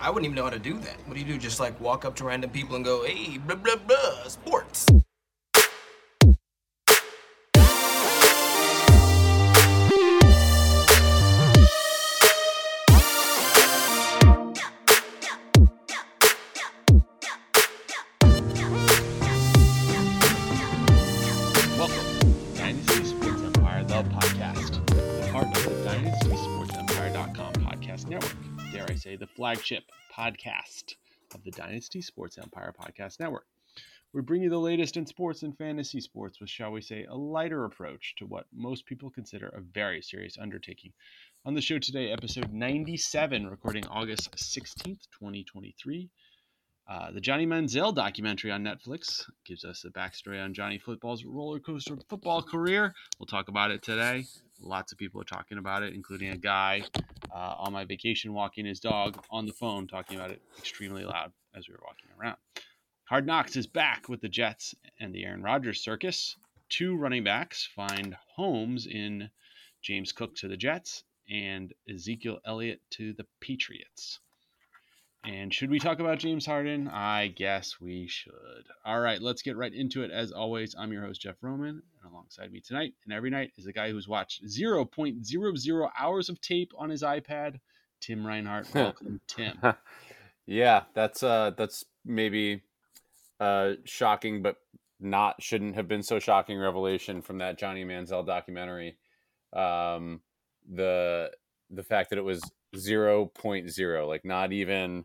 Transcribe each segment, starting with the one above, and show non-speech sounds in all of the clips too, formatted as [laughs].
I wouldn't even know how to do that. What do you do? Just like walk up to random people and go, hey, blah, blah, blah, sports. Flagship podcast of the Dynasty Sports Empire podcast network. We bring you the latest in sports and fantasy sports with, shall we say, a lighter approach to what most people consider a very serious undertaking. On the show today, episode 97, recording August 16th, 2023. Uh, the Johnny Manziel documentary on Netflix gives us a backstory on Johnny Football's roller coaster football career. We'll talk about it today. Lots of people are talking about it, including a guy uh, on my vacation walking his dog on the phone, talking about it extremely loud as we were walking around. Hard Knocks is back with the Jets and the Aaron Rodgers circus. Two running backs find homes in James Cook to the Jets and Ezekiel Elliott to the Patriots. And should we talk about James Harden? I guess we should. All right, let's get right into it. As always, I'm your host, Jeff Roman, and alongside me tonight and every night is a guy who's watched 0.00 hours of tape on his iPad, Tim Reinhart. [laughs] Welcome, Tim. [laughs] yeah, that's uh that's maybe uh shocking but not shouldn't have been so shocking revelation from that Johnny Manziel documentary. Um the the fact that it was 0.0 like not even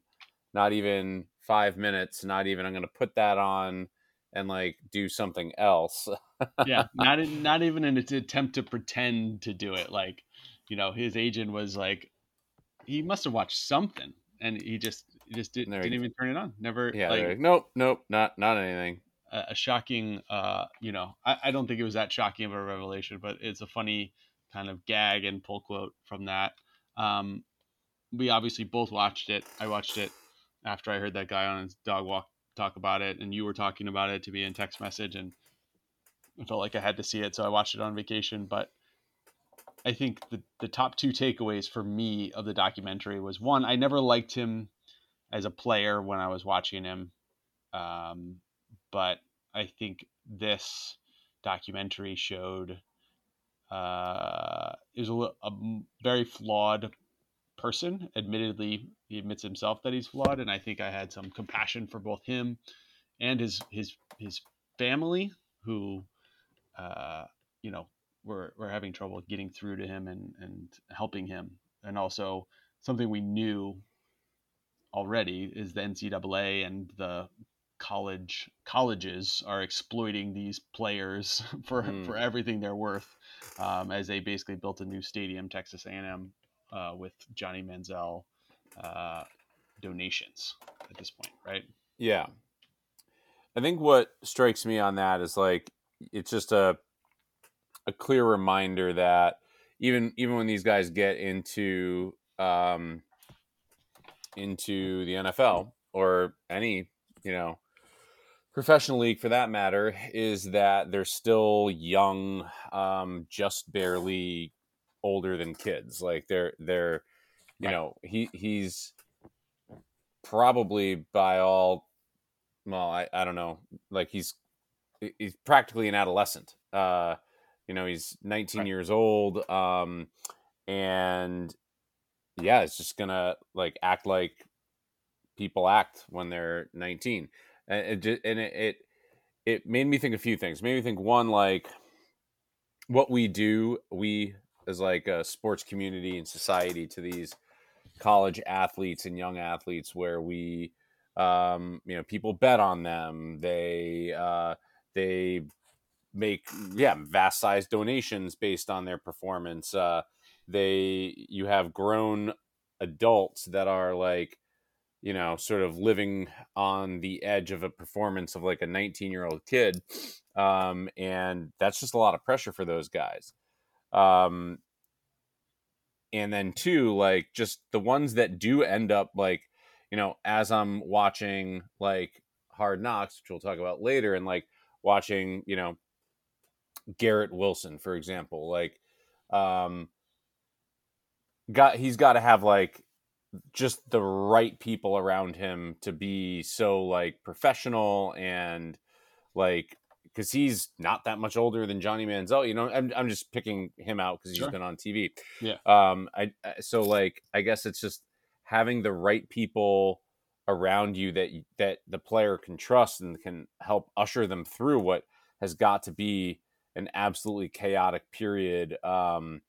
not even 5 minutes, not even I'm going to put that on and like do something else. yeah, [laughs] not in, not even an attempt to pretend to do it. Like, you know, his agent was like, he must have watched something, and he just he just did, didn't even turn it on. Never. yeah, like, like, nope, nope, not not anything. a, a shocking. Uh, you know, I, I don't think it was that shocking of a revelation, but it's a funny kind of gag and pull quote from that. Um, we obviously both watched it. I watched it after I heard that guy on his dog walk talk about it, and you were talking about it to me in text message, and I felt like I had to see it, so I watched it on vacation. But I think the the top two takeaways for me of the documentary was one, I never liked him as a player when I was watching him, um, but I think this documentary showed uh, is a, a very flawed person. Admittedly, he admits himself that he's flawed, and I think I had some compassion for both him and his his his family, who, uh, you know, were were having trouble getting through to him and and helping him, and also something we knew already is the NCAA and the college colleges are exploiting these players [laughs] for Mm. for everything they're worth um, as they basically built a new stadium Texas A&M uh, with Johnny Manziel uh, donations at this point right Yeah. I think what strikes me on that is like it's just a a clear reminder that even even when these guys get into um into the NFL or any, you know, professional league for that matter is that they're still young um just barely older than kids. Like they're they're you Right. know, he he's probably by all well I, I don't know like he's he's practically an adolescent uh you know he's 19 Right. years old um and yeah it's just gonna like act like people act when they're 19 and it ju- and it it, it made me think a few things made me think one like what we do we as like a sports community and society to these college athletes and young athletes where we um you know people bet on them. They uh they make yeah vast size donations based on their performance. Uh they you have grown adults that are like you know sort of living on the edge of a performance of like a 19 year old kid. Um and that's just a lot of pressure for those guys. Um and then two like just the ones that do end up like you know as i'm watching like hard knocks which we'll talk about later and like watching you know garrett wilson for example like um got he's got to have like just the right people around him to be so like professional and like because he's not that much older than Johnny Manziel. You know, I'm I'm just picking him out because he's Sure. been on TV. Yeah. Um. I I- so like I guess it's just having the right people around you that that the player can trust and can help usher them through what has got to be an absolutely chaotic period. Um.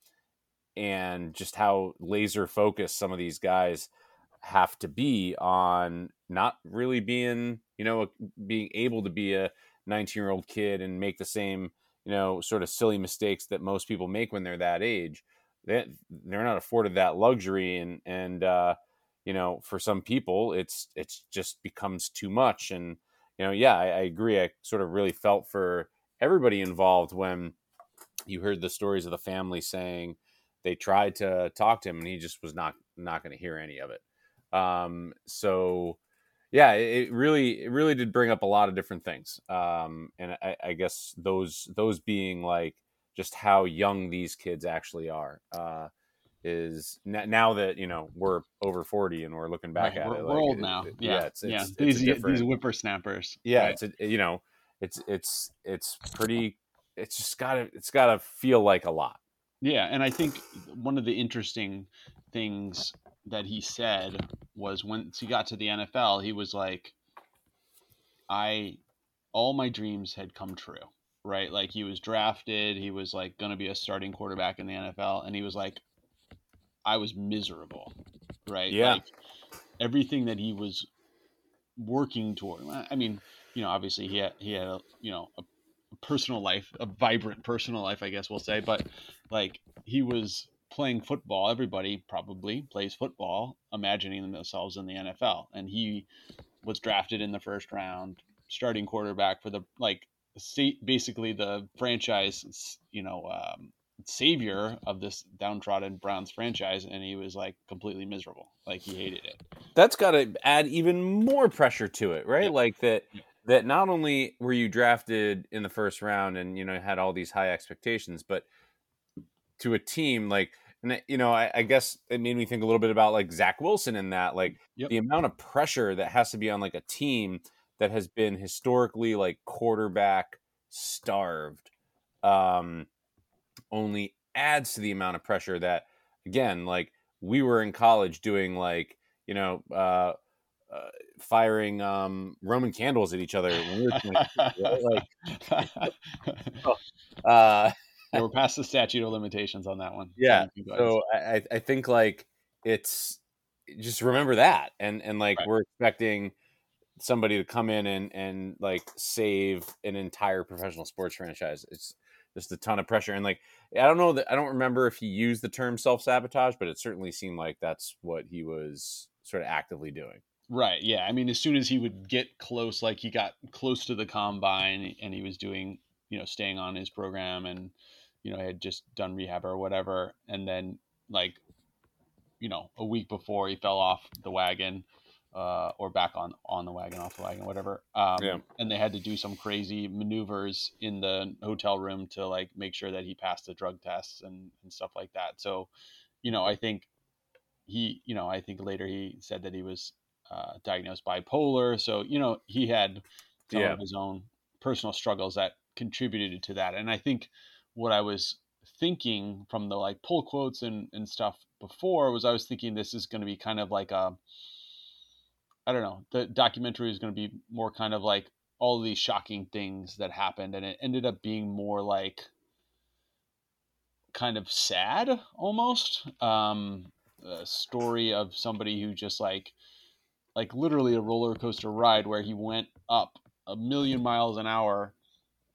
And just how laser focused some of these guys have to be on not really being, you know, being able to be a 19 year old kid and make the same you know sort of silly mistakes that most people make when they're that age they, they're not afforded that luxury and and uh you know for some people it's it's just becomes too much. And you know yeah I, I agree. I sort of really felt for everybody involved when you heard the stories of the family saying they tried to talk to him and he just was not not going to hear any of it. Um so yeah it, really it really did bring up a lot of different things um and I, I guess those those being like just how young these kids actually are uh is n- now that you know we're over 40 and we're looking back Right, at we're, it we're like, old it- now. it- yeah, it's, it's, yeah. it's these different- these whippersnappers. yeah right? it's a, you know it's it's it's pretty it's just gotta it's gotta feel like a lot Yeah, and I think one of the interesting things that he said was once he got to the NFL, he was like, I, all my dreams had come true, right? Like he was drafted, he was like going to be a starting quarterback in the NFL, and he was like, I was miserable, right? Yeah. Like everything that he was working toward. I mean, you know, obviously he had, he had, a, you know, a personal life, a vibrant personal life, I guess we'll say, but like he was playing football. Everybody probably plays football, imagining themselves in the NFL, and he was drafted in the first round, starting quarterback for the like basically the franchise, you know, um, savior of this downtrodden Browns franchise, and he was like completely miserable, like he hated it. that's got to add even more pressure to it, right? Yeah. Like that Yeah. that not only were you drafted in the first round and you know had all these high expectations, but to a team like and you know I, I guess it made me think a little bit about like Zach Wilson in that like Yep. the amount of pressure that has to be on like a team that has been historically like quarterback starved um only adds to the amount of pressure that again like we were in college doing like you know uh, uh firing um roman candles at each other when we were 22, like [laughs] [laughs] uh Yeah, we're past the statute of limitations on that one. Yeah, Thank you, guys. so I, I- I think like it's just remember that and and like Right. we're expecting somebody to come in and and like save an entire professional sports franchise it's just a ton of pressure and like i don't know that i don't remember if he used the term self-sabotage but it certainly seemed like that's what he was sort of actively doing Right. Yeah. I mean, as soon as he would get close, like he got close to the combine and he was doing, you know, staying on his program and, you know, had just done rehab or whatever. And then, like, you know, a week before he fell off the wagon uh, or back on, on the wagon, off the wagon, whatever. Um, Yeah. And they had to do some crazy maneuvers in the hotel room to, like, make sure that he passed the drug tests and, and stuff like that. So, you know, I think he, you know, I think later he said that he was uh, diagnosed bipolar. So, you know, he had some Yeah. of his own personal struggles that contributed to that. And I think what I was thinking from the like pull quotes and, and stuff before was I was thinking this is going to be kind of like a, I don't know, the documentary is going to be more kind of like all these shocking things that happened. And it ended up being more like kind of sad almost. Um, a story of somebody who just like, like literally a roller coaster ride where he went up a million miles an hour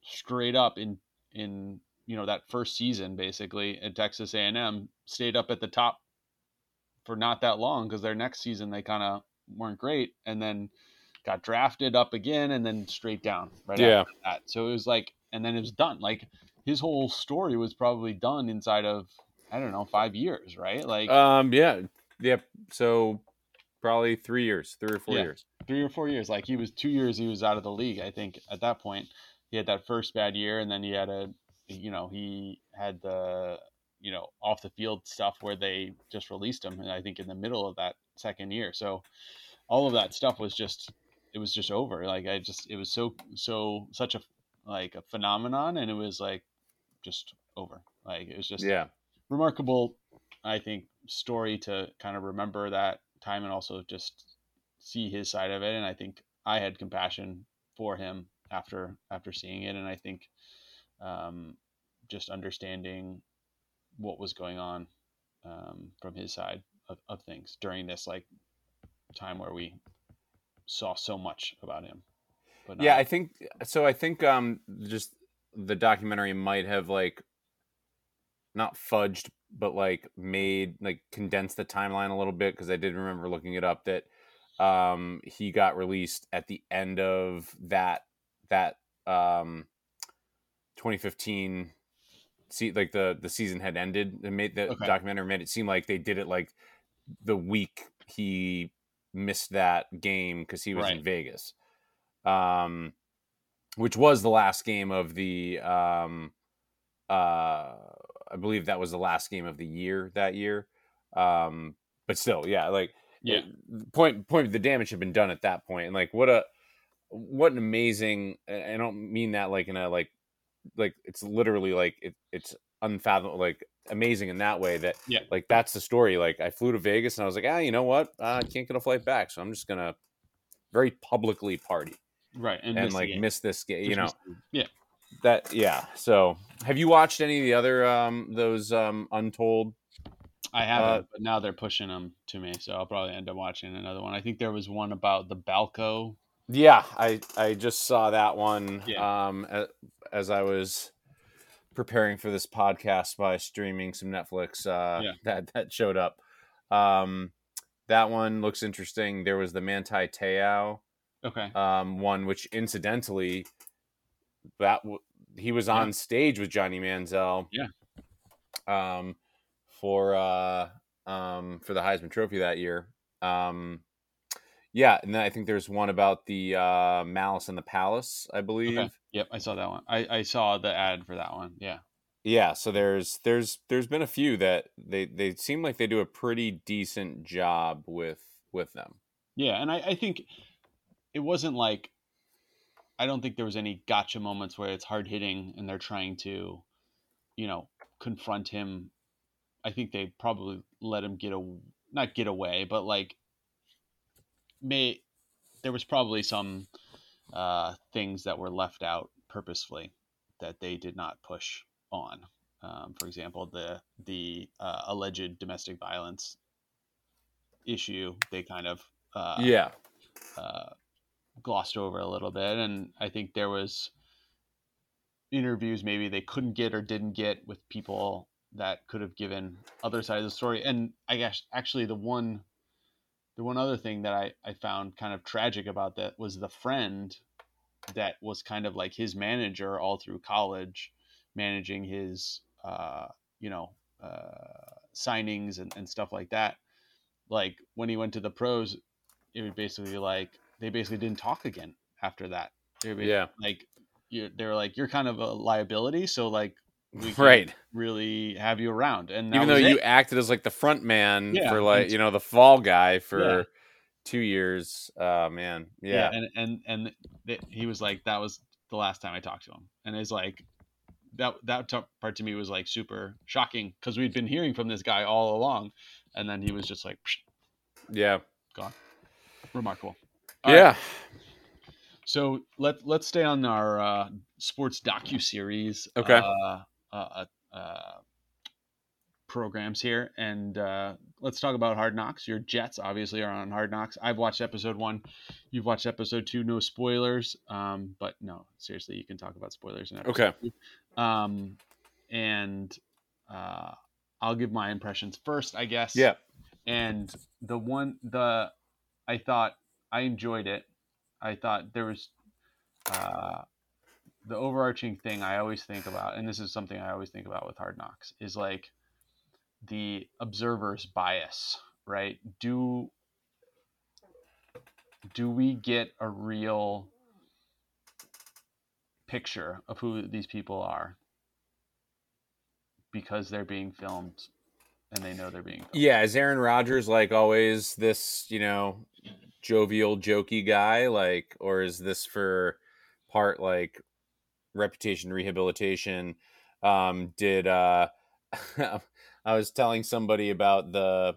straight up in in you know that first season basically at Texas A&M stayed up at the top for not that long because their next season they kind of weren't great and then got drafted up again and then straight down right Yeah. after that so it was like and then it was done like his whole story was probably done inside of I don't know 5 years right like um yeah yeah so probably three years three or four Yeah. years three or four years. Like he was two years, he was out of the league. I think at that point, he had that first bad year, and then he had a, you know, he had the, you know, off the field stuff where they just released him. And I think in the middle of that second year. So all of that stuff was just it was just over. Like I just it was so so such a like a phenomenon, and it was like just over. Like it was just Yeah. remarkable. I think story to kind of remember that time and also just see his side of it. And I think I had compassion for him after after seeing it, and I think um, just understanding what was going on um, from his side of, of things during this like time where we saw so much about him. But yeah i think so i think um just the documentary might have like not fudged but like made like condensed the timeline a little bit because i did remember looking it up that um he got released at the end of that that um 2015 see like the the season had ended it made the Okay. documentary made it seem like they did it like the week he missed that game because he was in vegas um, which was the last game of the um, uh, I believe that was the last game of the year that year. Um, but still, yeah, like yeah, point point the damage had been done at that point, and like what a what an amazing. I don't mean that like in a like like it's literally like it, it's unfathomable like amazing in that way that Yeah. like that's the story like i flew to vegas and i was like ah you know what uh, i can't get a flight back so i'm just gonna very publicly party right, and, and, miss like miss this game you know yeah. that yeah so have you watched any of the other um those um untold I haven't, Uh, but now they're pushing them to me, so I'll probably end up watching another one. I think there was one about the Balco. yeah i i just saw that one Yeah. um as, i was preparing for this podcast by streaming some netflix uh Yeah. [laughs] that that showed up um that one looks interesting there was the manti te'o Okay. um, one which incidentally that w- he was on Yeah. stage with Johnny Manziel. Yeah. Um, for uh, um, for the Heisman Trophy that year. Um, yeah, and then I think there's one about the uh, Malice in the Palace, I believe. Okay. Yep, I saw that one. I, I saw the ad for that one. Yeah. Yeah, so there's there's there's been a few that they they seem like they do a pretty decent job with with them. Yeah, and I, I think it wasn't like I don't think there was any gotcha moments where it's hard hitting and they're trying to, you know, confront him. I think they probably let him get a not get away, but like may there was probably some uh, things that were left out purposefully that they did not push on. Um, for example, the the uh, alleged domestic violence issue they kind of uh, yeah, uh, glossed over a little bit, and I think there was interviews maybe they couldn't get or didn't get with people that could have given other side of the story. And I guess actually the one the one other thing that I, I found kind of tragic about that was the friend that was kind of like his manager all through college, managing his uh, you know uh, signings and, and stuff like that. Like when he went to the pros, it was basically like they basically didn't talk again after that. Yeah. like you they were like you're kind of a liability, so like right. really have you around. And even though you it. acted as like the front man Yeah, for like you know the fall guy for Yeah. two years uh man yeah, and and and th- he was like that was the last time I talked to him, and it's like that that t- part to me was like super shocking because we'd been hearing from this guy all along, and then he was just like psh, yeah gone. Remarkable. All right, yeah So let let's stay on our uh, sports docu series. Okay. Uh, uh, uh, programs here, and uh, let's talk about Hard Knocks. Your Jets obviously are on Hard Knocks. I've watched episode one. You've watched episode two. No spoilers. Um, but no, seriously, you can talk about spoilers in episode Okay. two. Um, and uh, I'll give my impressions first, I guess yeah and the one the i thought i enjoyed it i thought there was uh the overarching thing i always think about and this is something i always think about with hard knocks is like the observer's bias right do do we get a real picture of who these people are because they're being filmed and they know they're being filmed. Yeah, is Aaron Rodgers like always this, you know, jovial, jokey guy, like, or is this for part like reputation rehabilitation? Um, did uh, [laughs] I was telling somebody about the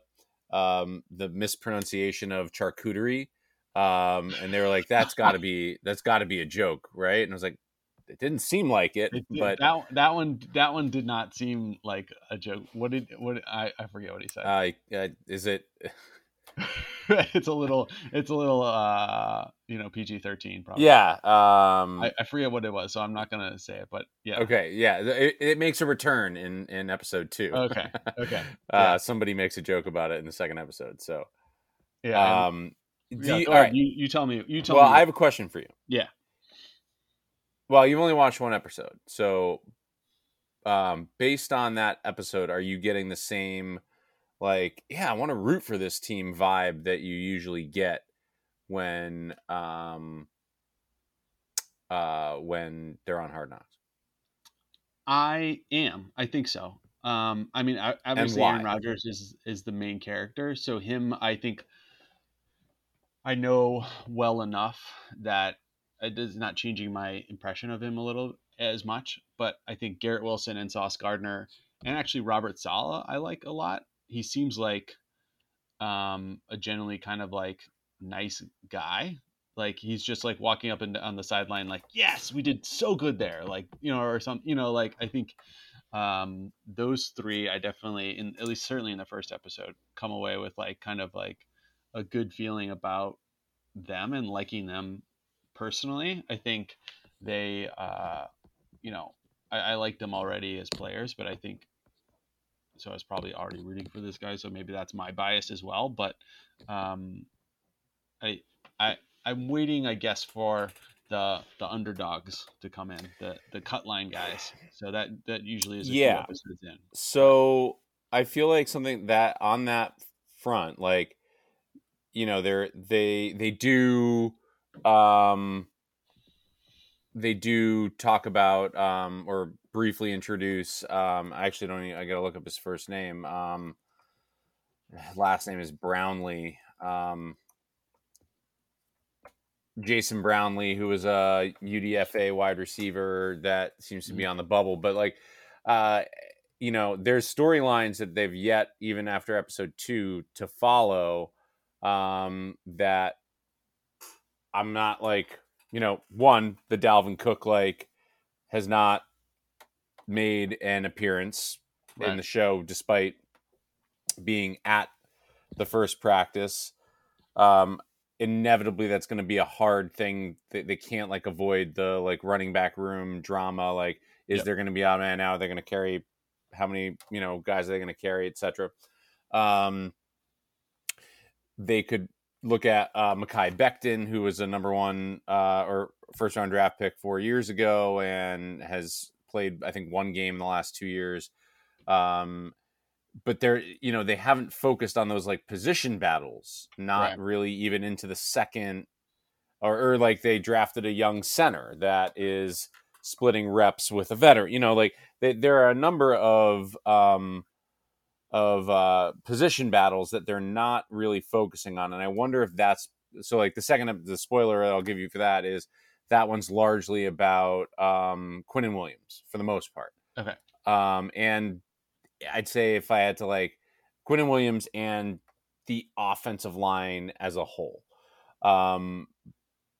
um the mispronunciation of charcuterie, um, and they were like, "That's got to [laughs] be that's got to be a joke, right?" And I was like, "It didn't seem like it, It- but." that that one that one did not seem like a joke. What did what I I forget what he said. Uh, uh, is it [laughs] [laughs] it's a little it's a little uh you know PG thirteen probably. yeah um I, I forget what it was, so I'm not gonna say it. But yeah. Okay, yeah, it, it makes a return in in episode two. Okay. Okay. [laughs] uh, yeah. somebody makes a joke about it in the second episode. So, Yeah. um, do yeah you- all right. You, you tell me. You tell Well, me. I have a question for you. Yeah. Well, you've only watched one episode, so um, based on that episode, are you getting the same, like, yeah, I want to root for this team vibe that you usually get when, um, uh, when they're on Hard Knocks? I am. I think so. Um, I mean, I- obviously. Aaron Rodgers is is the main character, so him, I think, I know well enough that it is not changing my impression of him a little as much. But I think Garrett Wilson and Sauce Gardner, and actually Robert Saleh, I like a lot. He seems like um, a generally kind of like nice guy. Like he's just like walking up and on the sideline, like, yes, we did so good there, like you know, or some, you know, like I think um those three i definitely in at least certainly in the first episode come away with like kind of like a good feeling about them and liking them personally i think they uh you know i, I like them already as players but i think so i was probably already rooting for this guy so maybe that's my bias as well but um i i i'm waiting i guess for the the underdogs to come in, the the cut line guys. So that that usually is a few Yeah. episodes in. So I feel like something that on that front, like you know, they're they they do um they do talk about um or briefly introduce um I actually don't even, I gotta look up his first name. Um last name is Brownlee. Um Jason Brownlee, who was a UDFA wide receiver that seems to be on the bubble, but like uh you know, there's storylines that they've yet, even after episode two, to follow. Um, that I'm not like, you know, one, the Dalvin Cook like has not made an appearance in the show despite being at the first practice. Um, inevitably that's going to be a hard thing they, they can't like avoid the like running back room drama like is Yep. there going to be out man now Are they're going to carry how many you know guys are they going to carry etc um they could look at uh Mekhi Becton who was a number one uh or first round draft pick 4 years ago and has played I think one game in the last 2 years um but they're you know they haven't focused on those like position battles not Right. really even into the second or, or like they drafted a young center that is splitting reps with a veteran you know like they, there are a number of um of uh position battles that they're not really focusing on and i wonder if that's so like the second the spoiler i'll give you for that is that one's largely about um Quinnen williams for the most part Okay. um and I'd say if I had to like Quinnen Williams and the offensive line as a whole. Um,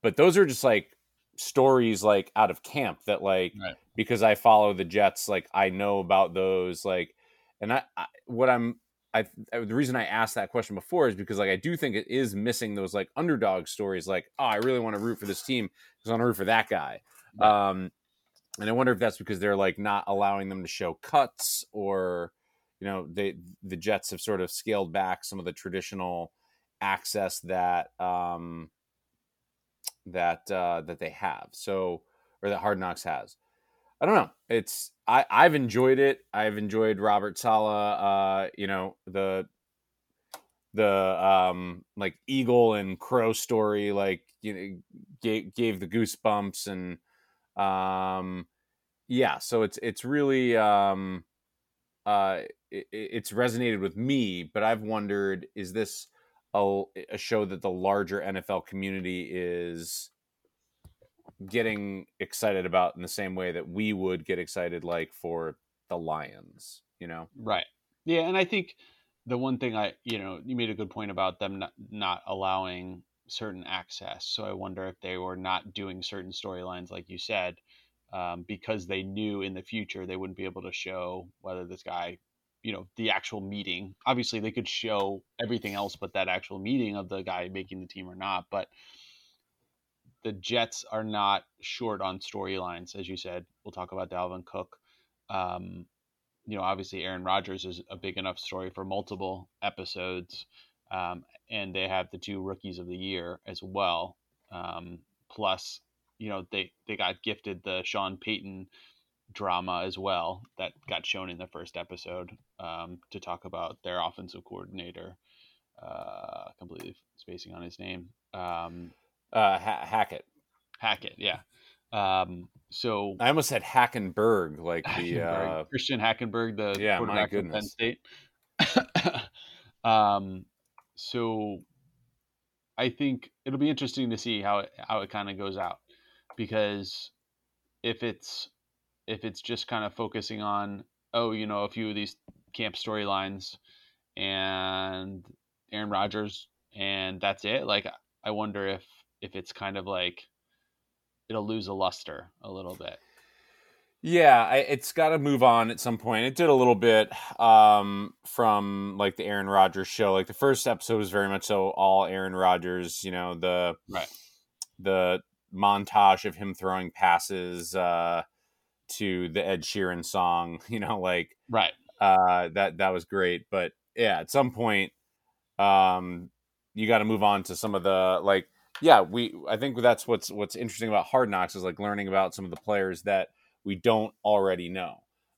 but those are just like stories like out of camp that like Right. because I follow the Jets, like I know about those like, and I, I what I'm I the reason I asked that question before is because like I do think it is missing those like underdog stories like oh I really want to root for this team because I want to root for that guy. Um, and I wonder if that's because they're like not allowing them to show cuts or you know they the Jets have sort of scaled back some of the traditional access that um that uh that they have so or that Hard Knocks has. I don't know. It's I I've enjoyed it. I've enjoyed Robert Saleh uh you know the the um like eagle and crow story like you know gave, gave the goosebumps and um yeah so it's it's really um uh, it, it's resonated with me, but I've wondered: is this a, a show that the larger NFL community is getting excited about in the same way that we would get excited, like for the Lions? You know, right? Yeah, and I think the one thing I, you know, you made a good point about them not, not allowing certain access. So I wonder if they were not doing certain storylines, like you said, um, because they knew in the future they wouldn't be able to show whether this guy, you know, the actual meeting. Obviously, they could show everything else but that actual meeting of the guy making the team or not. But the Jets are not short on storylines, as you said. We'll talk about Dalvin Cook. Um, you know, obviously Aaron Rodgers is a big enough story for multiple episodes, um, and they have the two rookies of the year as well. Um, plus, you know, they they got gifted the Sean Payton drama as well that got shown in the first episode um, to talk about their offensive coordinator. Uh, completely spacing on his name. Um, uh, ha- Hackett. Hackett, yeah. Um, so I almost said Hackenberg, like the Hackenberg, uh, Christian Hackenberg, the Yeah, my quarterback from Penn. State. [coughs] um, so I think it'll be interesting to see how it, how it kind of goes out because if it's if it's just kind of focusing on oh you know a few of these camp storylines and Aaron Rodgers and that's it like I wonder if if it's kind of like it'll lose a luster a little bit Yeah, I, it's got to move on at some point. It did a little bit um, from like the Aaron Rodgers show. Like the first episode was very much so all Aaron Rodgers. You know the right the montage of him throwing passes uh, to the Ed Sheeran song. [laughs] You know, like right uh, that that was great. But yeah, at some point, um, you got to move on to some of the like. Yeah, we. I think that's what's what's interesting about Hard Knocks is like learning about some of the players that we don't already know.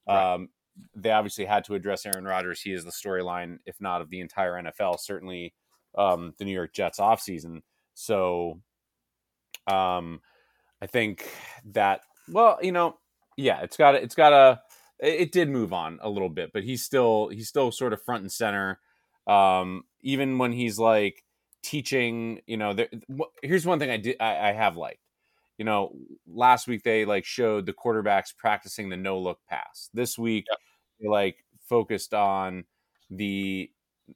Right. Um, they obviously had to address Aaron Rodgers. He is the storyline, if not of the entire NFL, certainly um, the New York Jets offseason. So um, I think that well, you know, yeah, it's got it's got a it, it did move on a little bit, but he's still he's still sort of front and center. Um, even when he's like teaching, you know, there, here's one thing I did I, I have liked. You know, last week they like showed the quarterbacks practicing the no look pass. This week Yep. they like focused on the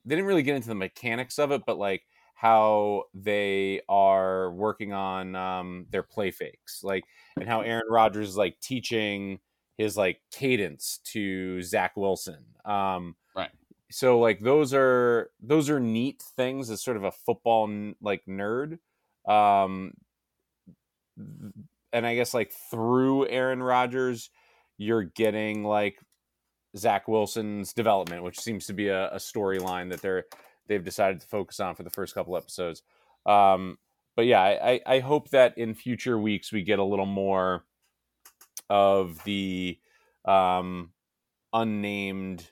they didn't really get into the mechanics of it, but like how they are working on um, their play fakes, like and how Aaron Rodgers is like teaching his like cadence to Zach Wilson. Um. So like those are those are neat things as sort of a football like nerd. Um, and I guess like through Aaron Rodgers, you're getting like Zach Wilson's development, which seems to be a, a storyline that they're they've decided to focus on for the first couple episodes. Um, but yeah, I I hope that in future weeks we get a little more of the um, unnamed,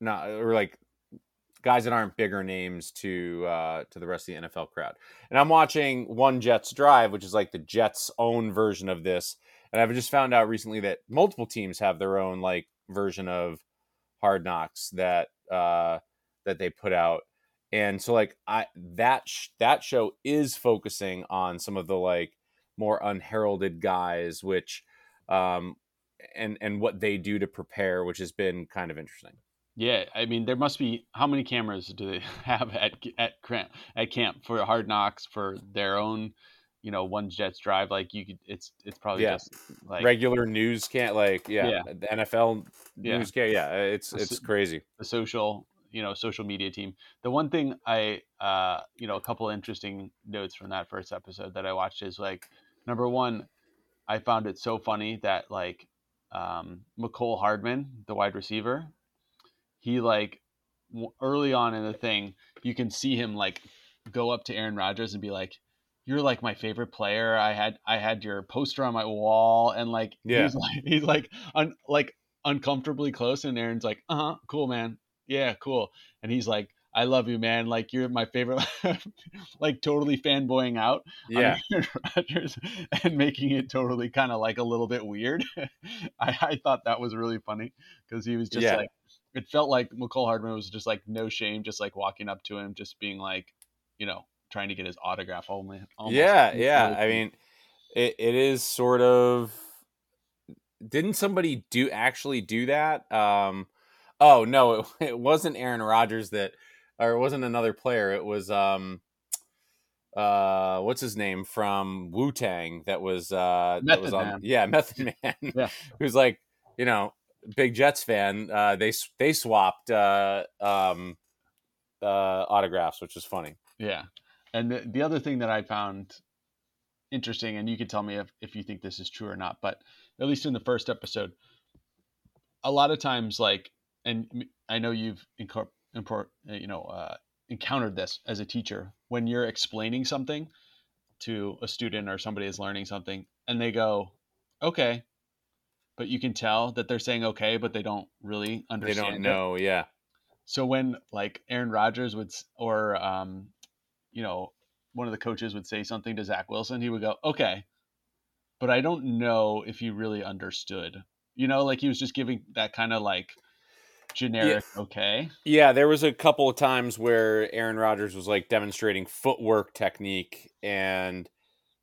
not or like guys that aren't bigger names to uh, to the rest of the NFL crowd. And I'm watching One Jets Drive, which is like the Jets' own version of this. And I've just found out recently that multiple teams have their own like version of Hard Knocks that uh, that they put out. And so like I that sh- that show is focusing on some of the like more unheralded guys, which um, and and what they do to prepare, which has been kind of interesting. Yeah, I mean, there must be how many cameras do they [laughs] have at at camp at camp for Hard Knocks for their own, you know, one Jets drive? Like you could, it's it's probably Yeah. just like regular news can't like yeah, Yeah. the NFL Yeah. news can't yeah it's it's crazy the social, you know, social media team. The one thing I, uh, you know, a couple interesting notes from that first episode that I watched is like, number one, I found it so funny that like, um, Mecole Hardman, the wide receiver, he like early on in the thing, you can see him like go up to Aaron Rodgers and be like, "You're like my favorite player. I had I had your poster on my wall," and like Yeah. he's like [laughs] he's like un, like uncomfortably close, and Aaron's like, "Uh huh, cool, man. Yeah, cool." And he's like, I love you, man. Like you're my favorite. [laughs] like totally fanboying out. Yeah. [laughs] Rodgers and making it totally kind of like a little bit weird. I, I thought that was really funny because he was just Yeah. like, it felt like Mecole Hardman was just like no shame, just like walking up to him, just being like, you know, trying to get his autograph. Only. almost. yeah, yeah. I mean, it, it is sort of. Didn't somebody do actually do that? Um, oh no, it, [laughs] it wasn't Aaron Rodgers that, or it wasn't another player. It was um, uh, what's his name from Wu Tang that was uh that was on Man. yeah Method Man, Yeah. [laughs] who's like you know big Jets fan. Uh, they they swapped uh um uh autographs, which was funny. Yeah. And the, the other thing that I found interesting, and you can tell me if, if you think this is true or not, but at least in the first episode, a lot of times, like, and I know you've incorpor- import, uh, you know, uh, encountered this as a teacher when you're explaining something to a student or somebody is learning something and they go, okay, but you can tell that they're saying okay, but they don't really understand. They don't it. know, yeah. So when like Aaron Rodgers would, or um, you know, one of the coaches would say something to Zach Wilson, he would go, "Okay," but I don't know if he really understood. You know, like he was just giving that kind of like generic "okay." Yeah, there was a couple of times where Aaron Rodgers was like demonstrating footwork technique, and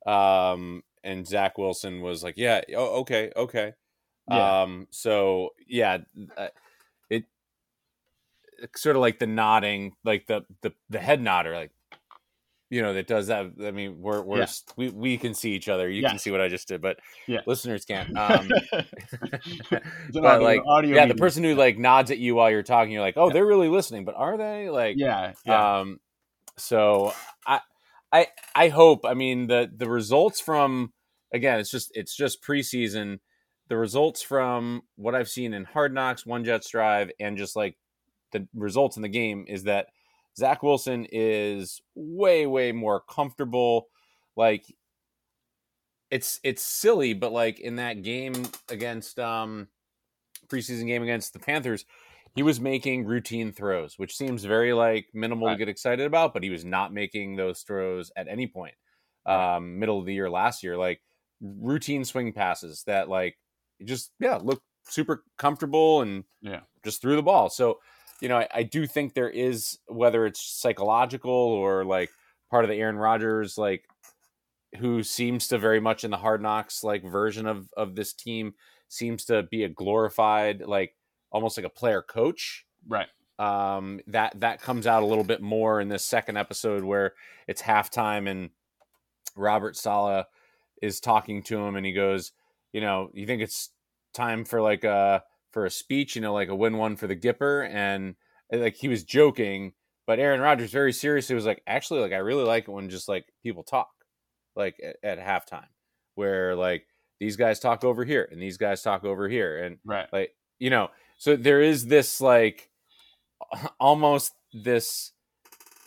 um, and Zach Wilson was like, "Yeah, oh, okay, okay." Yeah. Um, so yeah, uh, it sort of like the nodding, like the the the head nodder, like you know that does that. I mean, we're we're Yeah. we we can see each other. You Yeah. can see what I just did, but Yeah. listeners can't. [laughs] Um, [laughs] but audio- like, audio yeah, the person who like nods at you while you're talking, you're like, oh, they're really listening, but are they? Like, yeah, yeah, um, so I, I, I hope. I mean, the the results from again, it's just it's just preseason. The results from what I've seen in Hard Knocks, One Jets Drive, and just like the results in the game is that Zach Wilson is way way more comfortable. Like it's it's silly, but like in that game against um preseason game against the Panthers, he was making routine throws, which seems very like minimal Right. to get excited about, but he was not making those throws at any point. Um, middle of the year last year, like routine swing passes that like just yeah look super comfortable and Yeah. just threw the ball. So you know, I, I do think there is whether it's psychological or like part of the Aaron Rodgers like who seems to very much in the hard knocks like version of of this team seems to be a glorified like almost like a player coach right. um that that comes out a little bit more in this second episode where it's halftime and robert saleh is talking to him and he goes you know you think it's time for like a for a speech you know like a win one for the gipper and and, like he was joking but aaron rodgers very seriously was like actually like i really like it when just like people talk like at, at halftime where like these guys talk over here and these guys talk over here and Right. like you know so there is this like [laughs] almost this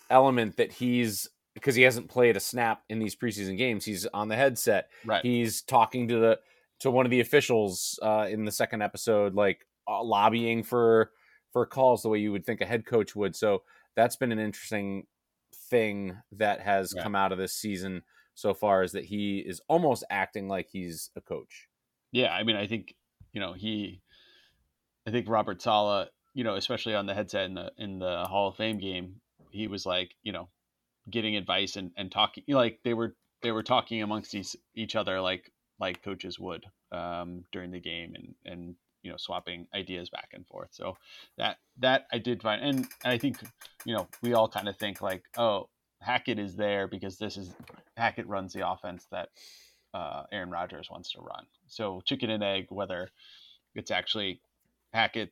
element that he's because he hasn't played a snap in these preseason games he's on the headset Right. he's talking to the to one of the officials uh in the second episode like uh, lobbying for for calls the way you would think a head coach would so that's been an interesting thing that has Right. come out of this season so far is that he is almost acting like he's a coach Yeah, I mean, I think you know he, I think Robert Saleh, you know, especially on the headset in the in the Hall of Fame game, he was like, you know, getting advice and and talking, you know, like they were they were talking amongst each, each other like like coaches would um, during the game and and you know swapping ideas back and forth. So that that I did find, and I think you know we all kind of think like, oh, Hackett is there because this is Hackett runs the offense that uh, Aaron Rodgers wants to run. So chicken and egg, whether it's actually Hackett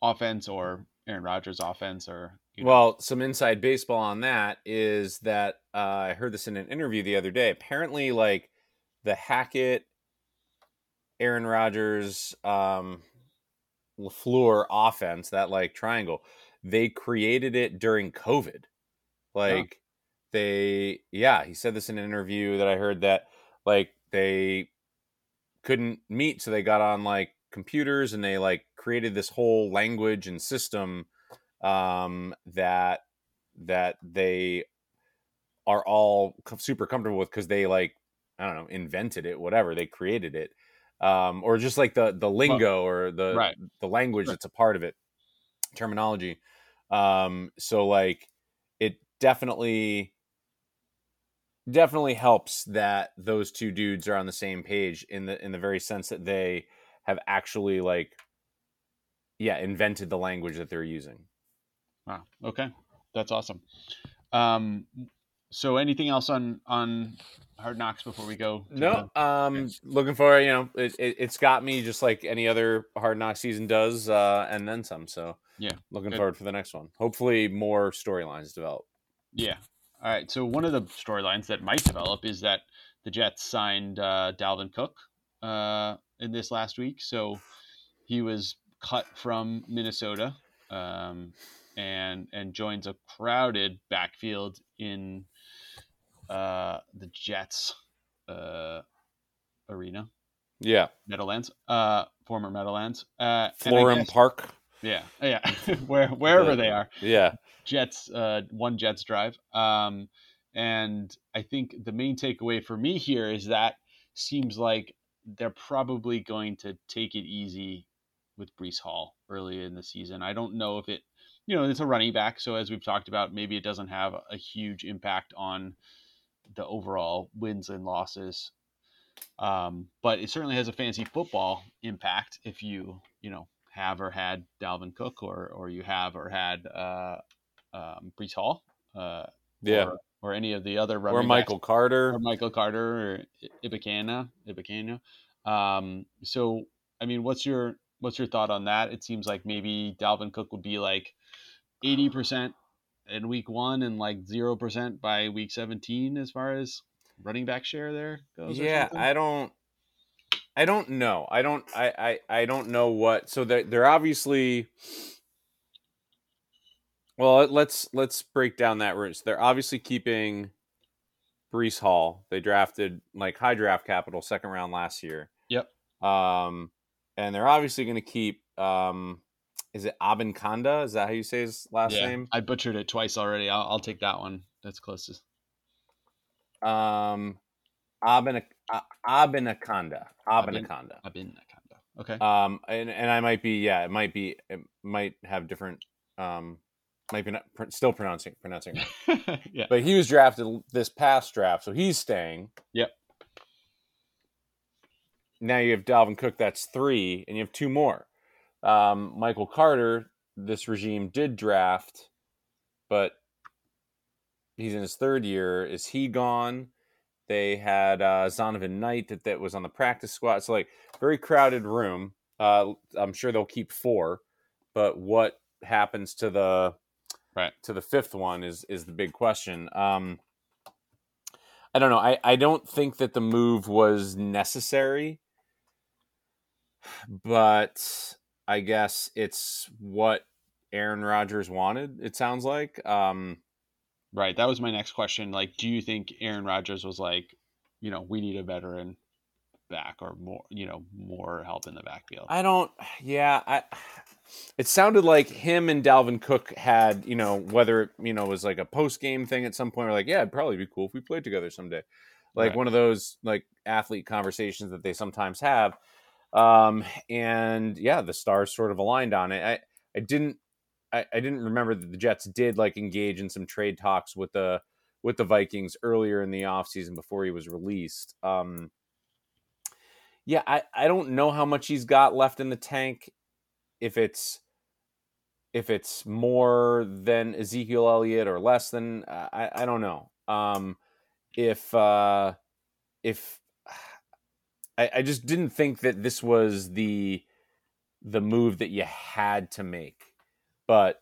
offense or Aaron Rodgers offense, or you know, Well, some inside baseball on that is that uh, I heard this in an interview the other day. Apparently, like the Hackett, Aaron Rodgers, um, Lafleur offense, that like triangle, they created it during COVID. Like they, yeah, he said this in an interview that I heard that like they couldn't meet, so they got on like computers and they like created this whole language and system um, that that they are all super comfortable with because they like I don't know invented it, whatever they created it, um, or just like the the lingo or the right. the language Right. that's a part of it, terminology. Um, so like it definitely definitely helps that those two dudes are on the same page in the in the very sense that they have actually like yeah invented the language that they're using Wow. Okay, that's awesome. Um, so anything else on on Hard Knocks before we go? no um Yes. looking for you know it, it, it's got me just like any other hard knock season does uh and then some so Yeah, looking good. forward for the next one hopefully more storylines develop yeah. All right. So one of the storylines that might develop is that the Jets signed uh, Dalvin Cook uh, in this last week. So he was cut from Minnesota um, and and joins a crowded backfield in uh, the Jets uh, arena. yeah Meadowlands, uh, former Meadowlands, uh, Florham guess- Park Yeah, yeah, [laughs] where wherever The- they are, yeah Jets, uh, one Jets drive. Um, and I think the main takeaway for me here is that seems like they're probably going to take it easy with Breece Hall early in the season. I don't know if it, you know, it's a running back, so as we've talked about, maybe it doesn't have a huge impact on the overall wins and losses. Um, but it certainly has a fancy football impact if you, you know, have or had Dalvin Cook or or you have or had uh, um, Breece Hall, uh, yeah or, or any of the other running or Michael backs, Carter or Michael Carter or Ibakana, Ibakana. Um, so I mean, what's your what's your thought on that? It seems like maybe Dalvin Cook would be like eighty percent in week one and like zero percent by week seventeen as far as running back share there goes. yeah i don't i don't know i don't i i, I don't know what so they're, they're obviously well let's let's break down that route so they're obviously keeping Breece Hall. They drafted like high draft capital second round last year. Yep. Um, and they're obviously going to keep. Um, is it Abinkanda? Is that how you say his last yeah, name? I butchered it twice already. I'll, I'll take that one. That's closest. Um, Abin Abinakanda. Abin- Abinakanda. I've been that kind of. Okay. Um, and and I might be yeah, it might be it might have different um, might be not pr- still pronouncing pronouncing, [laughs] yeah. but he was drafted this past draft, so he's staying. Yep. Now you have Dalvin Cook, that's three, and you have two more. Um, Michael Carter, this regime did draft, but he's in his third year. Is he gone? They had uh, Zonovan Knight that, that was on the practice squad. So like very crowded room. Uh, I'm sure they'll keep four, but what happens to the Right. to the fifth one is is the big question. Um, I don't know. I, I don't think that the move was necessary, but I guess it's what Aaron Rodgers wanted. It sounds like. Um, Right. That was my next question. Like, do you think Aaron Rodgers was like, you know, we need a veteran back or more, you know, more help in the backfield? I don't. Yeah, I. It sounded like him and Dalvin Cook had, you know, whether it, you know was like a post game thing at some point, or like, yeah, it'd probably be cool if we played together someday, like Right. one of those like athlete conversations that they sometimes have. Um, and yeah, the stars sort of aligned on it. I I didn't I, I didn't remember that the Jets did like engage in some trade talks with the with the Vikings earlier in the offseason before he was released. Um, yeah, I, I don't know how much he's got left in the tank. If it's if it's more than Ezekiel Elliott or less than I, I don't know. Um, if uh, if I, I just didn't think that this was the the move that you had to make, but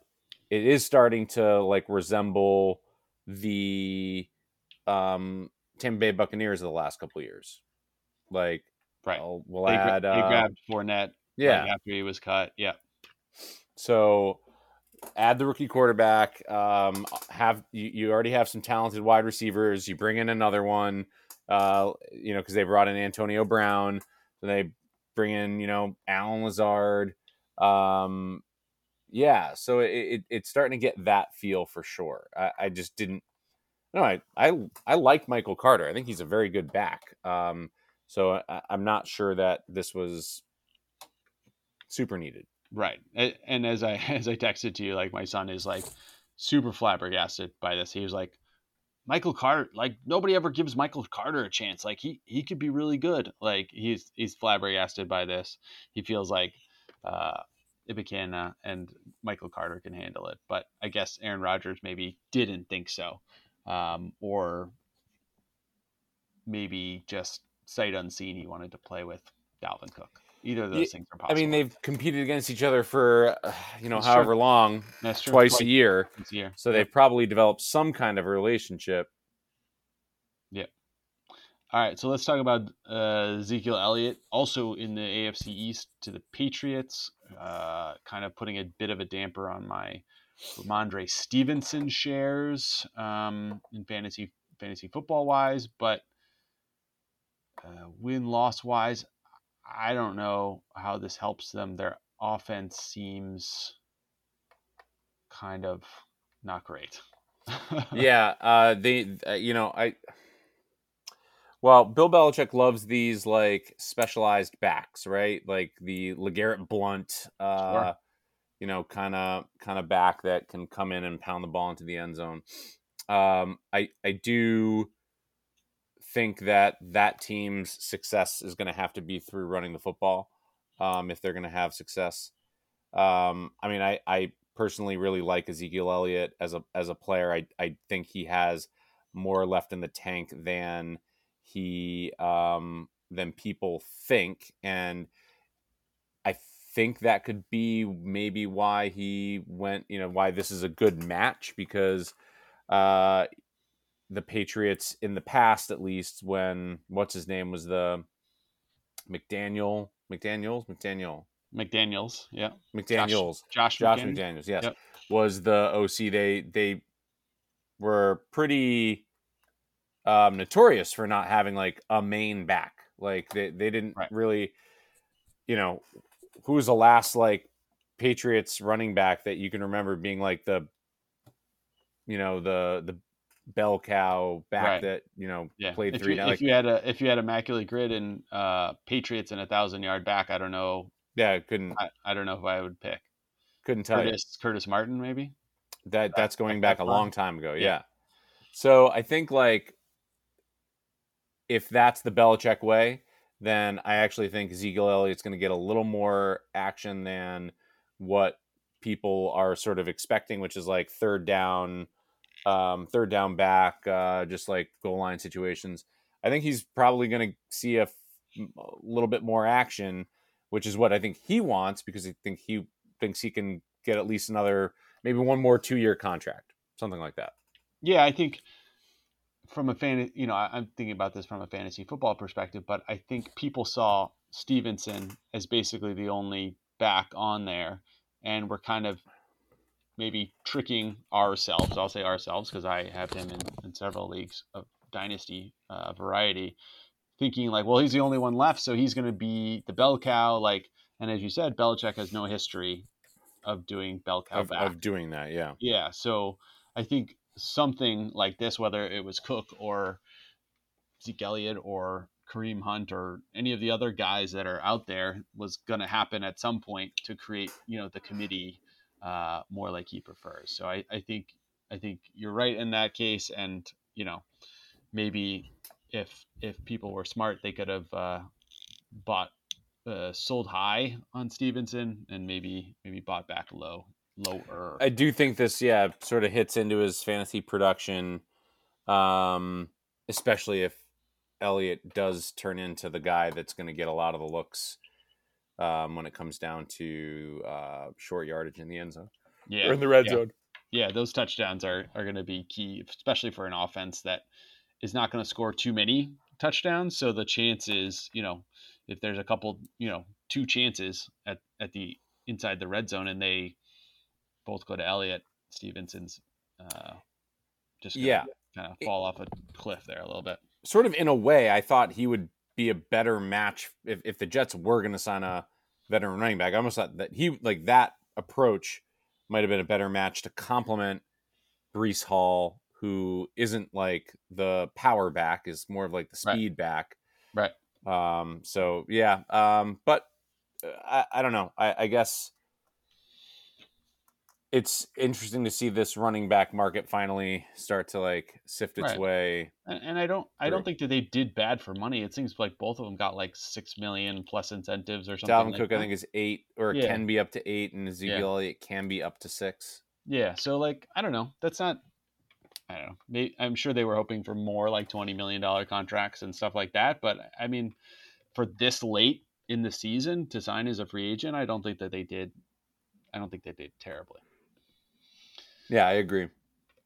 it is starting to like resemble the um, Tampa Bay Buccaneers of the last couple of years. Like, Right. I'll- we'll they, gra- add, they uh, grabbed Fournette yeah. like, after he was cut. Yeah. So add the rookie quarterback. Um, have you, you already have some talented wide receivers. You bring in another one. Uh, you know, because they brought in Antonio Brown. Then they bring in you know Allen Lazard. Um, yeah, so it, it, it's starting to get that feel for sure. I, I just didn't. No, I, I I like Michael Carter. I think he's a very good back. Um, so I, I'm not sure that this was super needed. Right. And, and as I [laughs] as I texted to you, like my son is like super flabbergasted by this. He was like, Michael Carter, like nobody ever gives Michael Carter a chance. Like he he could be really good. Like he's he's flabbergasted by this. He feels like uh Ibecaina and Michael Carter can handle it. But I guess Aaron Rodgers maybe didn't think so. Um, or maybe just sight unseen he wanted to play with Dalvin Cook. Either of those Yeah, things are possible. I mean, they've competed against each other for uh, you know That's true. however long, That's true. twice a year. this year. So they've probably developed some kind of relationship. Yeah. All right, so let's talk about uh, Ezekiel Elliott, also in the AFC East to the Patriots, uh, kind of putting a bit of a damper on my Rhamondre Stevenson shares um, in fantasy fantasy football wise, but uh, win loss wise, I don't know how this helps them. Their offense seems kind of not great. [laughs] yeah, uh, they, uh, you know, I. Well, Bill Belichick loves these like specialized backs, right? Like the LeGarrette Blount, uh, Sure. you know, kind of kind of back that can come in and pound the ball into the end zone. Um, I I do think that that team's success is going to have to be through running the football um, if they're going to have success. Um, I mean, I, I personally really like Ezekiel Elliott as a as a player. I I think he has more left in the tank than he um, than people think, and I think that could be maybe why he went. You know, why this is a good match because uh, the Patriots in the past, at least, when what's his name was the McDaniel, McDaniel's, McDaniel, McDaniels, yeah, McDaniel's, Josh, Josh McDaniels. McDaniels, yes, Yep. was the OC. They they were pretty um, notorious for not having like a main back. Like they they didn't Right. really, you know, who was the last like Patriots running back that you can remember being like the, you know, the the bell cow back Right. that you know Yeah, played if three. you, now, if like, you had a if you had immaculate grid and uh, Patriots and a thousand yard back, I don't know. yeah, couldn't I, I don't know who I would pick. couldn't tell you. Curtis Curtis Martin, maybe. That that's going back a long time ago. Yeah. Yeah. So I think like if that's the Belichick way, then I actually think Ezekiel Elliott's going to get a little more action than what people are sort of expecting, which is like third down, um, third down back, uh, just like goal line situations. I think he's probably going to see a, f- a little bit more action, which is what I think he wants because I think he thinks he can get at least another, maybe one more two year contract, something like that. Yeah, I think from a fan, you know, I'm thinking about this from a fantasy football perspective, but I think people saw Stevenson as basically the only back on there, and we're kind of maybe tricking ourselves. I'll say ourselves because I have him in, in several leagues of dynasty uh, variety, thinking like, well, he's the only one left, so he's going to be the bell cow. Like, and as you said, Belichick has no history of doing bell cow Of, back. of doing that, yeah. Yeah, so I think something like this, whether it was Cook or Zeke Elliott or Kareem Hunt or any of the other guys that are out there, was going to happen at some point to create, you know, the committee uh, more like he prefers. So I, I think I think you're right in that case, and you know, maybe if if people were smart, they could have uh, bought uh, sold high on Stevenson and maybe maybe bought back low lower. I do think this, yeah, sort of hits into his fantasy production, um, especially if Elliott does turn into the guy that's going to get a lot of the looks um, when it comes down to uh, short yardage in the end zone yeah, or in the red yeah. zone. yeah, those touchdowns are are going to be key, especially for an offense that is not going to score too many touchdowns. So the chances, you know, if there's a couple, you know, two chances at at the inside the red zone, and they both go to Elliott, Stevenson's uh, just Yeah. kind of fall off a cliff there a little bit. Sort of in a way, I thought he would be a better match if, if the Jets were going to sign a veteran running back. I almost thought that he like that approach might have been a better match to complement Breece Hall, who isn't like the power back, is more of like the Right. speed back. Right. Um, so yeah, um, but uh, I, I don't know. I, I guess it's interesting to see this running back market finally start to like sift its Right. way. And, and I don't I don't think that they did bad for money. It seems like both of them got like six million plus incentives or something. Dalvin like Cook, that. I think, is eight or it Yeah. can be up to eight, and Ezekiel Yeah. Elliott can be up to six. Yeah, so like I don't know. That's not. I don't know. May I'm sure they were hoping for more like twenty million dollar contracts and stuff like that. But I mean, for this late in the season to sign as a free agent, I don't think that they did. I don't think they did terribly. Yeah, I agree.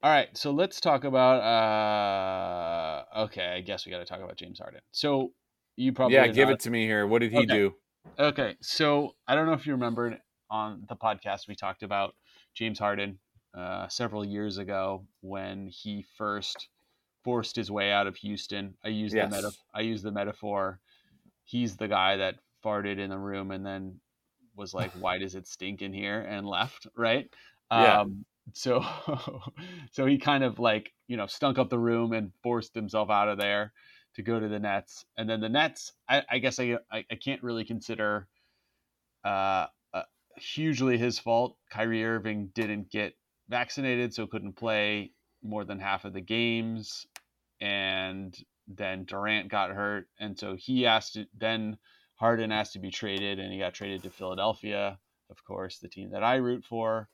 All right, so let's talk about. uh Okay, I guess we got to talk about James Harden. So you probably yeah, give not- it to me here. What did he Okay. do? Okay, so I don't know if you remembered on the podcast we talked about James Harden uh, several years ago when he first forced his way out of Houston. I used Yes. the meta- I used the metaphor. He's the guy that farted in the room and then was like, "Why does it stink in here?" and left. Right. Yeah. Um, so, [laughs] so he kind of like you know stunk up the room and forced himself out of there to go to the Nets, and then the Nets. I, I guess I, I I can't really consider uh, uh, hugely his fault. Kyrie Irving didn't get vaccinated, so couldn't play more than half of the games, and then Durant got hurt, and so he asked. To, then Harden asked to be traded, and he got traded to Philadelphia, of course, the team that I root for,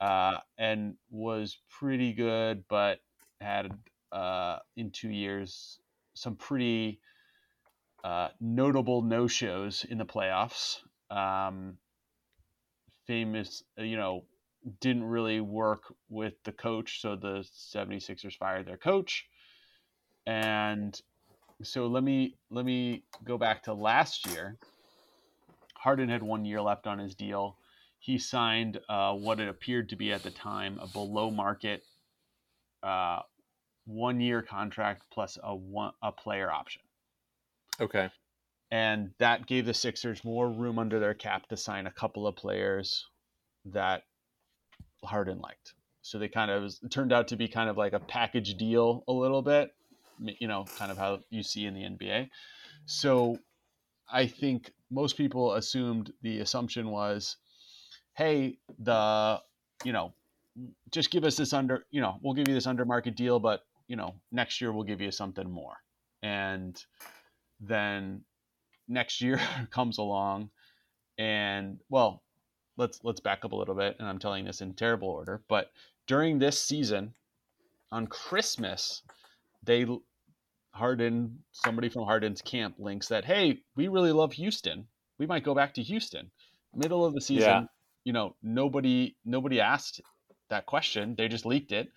uh, and was pretty good, but had uh, in two years some pretty uh, notable no shows in the playoffs. Um, famous, uh, you know, didn't really work with the coach, so the 76ers fired their coach. And so let me let me go back to last year. Harden had one year left on his deal. He signed uh, what it appeared to be at the time a below market uh, one year contract plus a one a player option Okay. and that gave the Sixers more room under their cap to sign a couple of players that Harden liked. So they kind of it turned out to be kind of like a package deal a little bit, you know, kind of how you see in the NBA. So I think most people assumed the assumption was, hey, the you know, just give us this under, you know, we'll give you this under market deal, but you know, next year we'll give you something more. And then next year [laughs] comes along and well let's let's back up a little bit and i'm telling this in terrible order but during this season on christmas they harden somebody from harden's camp links that hey we really love houston we might go back to houston middle of the season Yeah. You know nobody nobody asked that question they just leaked it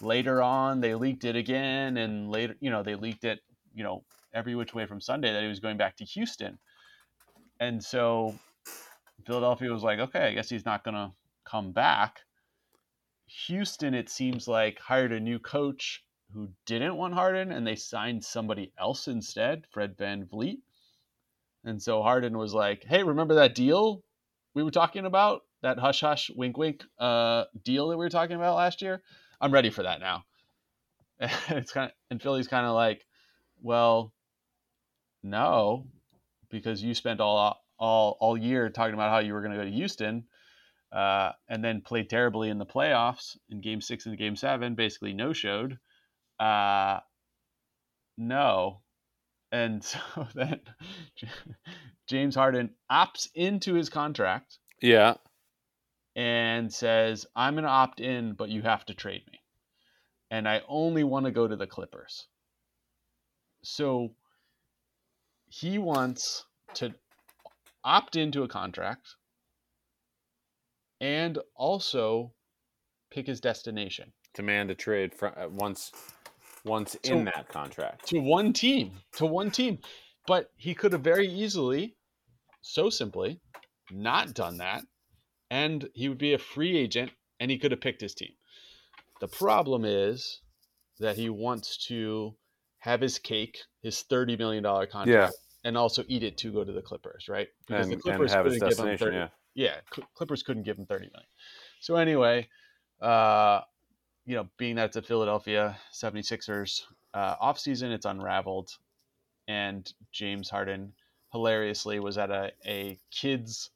later on they leaked it again and later you know they leaked it you know every which way from sunday that he was going back to houston and so Philadelphia was like, okay, I guess he's not going to come back. Houston, it seems like, hired a new coach who didn't want Harden and they signed somebody else instead, Fred VanVleet. And so Harden was like, hey, remember that deal we were talking about? That hush hush, wink wink uh, deal that we were talking about last year? I'm ready for that now. [laughs] And it's kind of, and Philly's kind of like, well, no, because you spent all all all year talking about how you were going to go to Houston, uh, and then played terribly in the playoffs in Game Six and Game Seven, basically no showed. Uh, no, and [laughs] so then James Harden opts into his contract Yeah. and says, "I'm going to opt in, but you have to trade me, and I only want to go to the Clippers." So he wants to opt into a contract and also pick his destination Demand a trade from uh, once once So- in that contract. to one team, to one team. But he could have very easily, so simply, not done that, and he would be a free agent and he could have picked his team. The problem is that he wants to have his cake, his $30 million contract, Yeah. and also eat it to go to the Clippers, right? Because And, the Clippers have couldn't give him 30 Yeah. yeah, Cl- Clippers couldn't give him 30 million. So anyway, uh, you know, being that it's a Philadelphia 76ers uh, offseason, it's unraveled. And James Harden hilariously was at a, a kids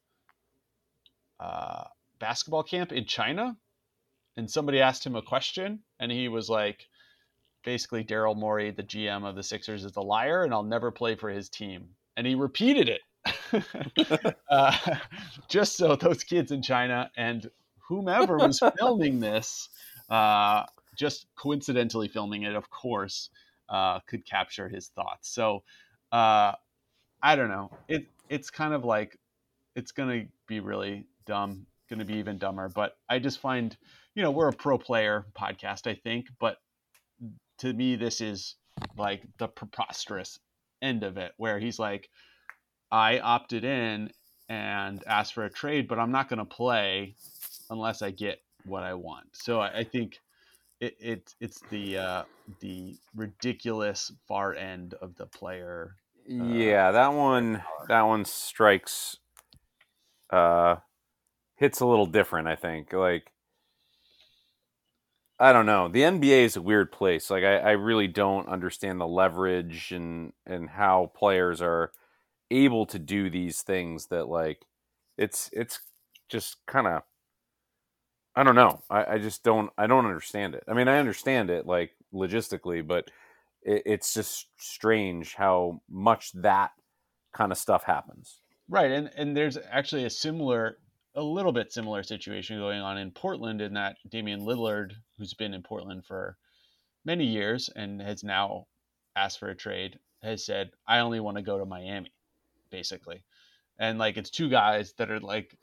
uh, basketball camp in China. And somebody asked him a question, and he was like, basically, Daryl Morey, the GM of the Sixers, is a liar, and I'll never play for his team. And he repeated it. [laughs] [laughs] uh, just so those kids in China and whomever was filming this, uh, just coincidentally filming it, of course, uh, could capture his thoughts. So uh, I don't know. It it's kind of like it's gonna be really dumb, gonna be even dumber. But I just find, you know, we're a pro player podcast, I think, but to me, this is like the preposterous end of it, where he's like, I opted in and asked for a trade, but I'm not to play unless I get what I want. So I, I think it, it it's the uh, the ridiculous far end of the player. Uh, yeah, that one that one strikes uh hits a little different, I think. Like I don't know. The NBA is a weird place. Like I, I really don't understand the leverage and and how players are able to do these things that like it's it's just kind of I don't know. I, I just don't I don't understand it. I mean I understand it like logistically, but it, it's just strange how much that kind of stuff happens. Right, and and there's actually a similar a little bit similar situation going on in Portland in that Damian Lillard, who's been in Portland for many years and has now asked for a trade, has said, I only want to go to Miami, basically. And like it's two guys that are like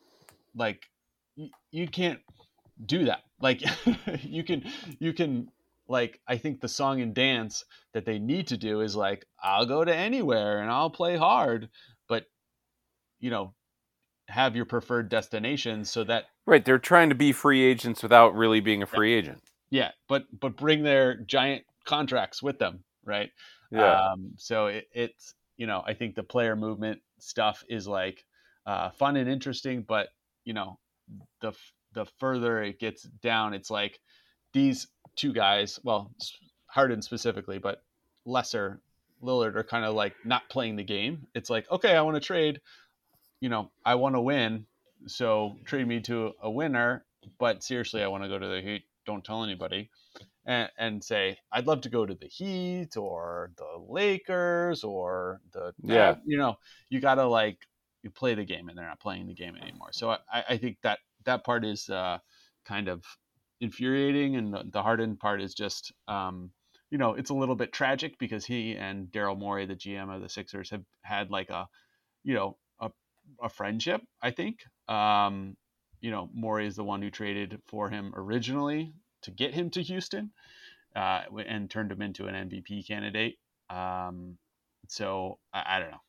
like you, you can't do that. Like [laughs] you can you can like I think the song and dance that they need to do is like I'll go to anywhere and I'll play hard, but you know, have your preferred destination so that right they're trying to be free agents without really being a free yeah. agent yeah but but bring their giant contracts with them right yeah um, so it, it's you know i think the player movement stuff is like uh, fun and interesting but you know the the further it gets down it's like these two guys well harden specifically but lesser lillard are kind of like not playing the game it's like okay i want to trade you know, I want to win, so trade me to a winner. But seriously, I want to go to the Heat. Don't tell anybody, and, and say I'd love to go to the Heat or the Lakers or the yeah. You know, you gotta like you play the game, and they're not playing the game anymore. So I, I think that that part is uh, kind of infuriating, and the, the Harden part is just. Um, you know, it's a little bit tragic because he and Daryl Morey, the GM of the Sixers, have had like a, you know, a a friendship. I think. Um, you know, Morey is the one who traded for him originally to get him to Houston, uh, and turned him into an MVP candidate. Um, so I, I, don't know.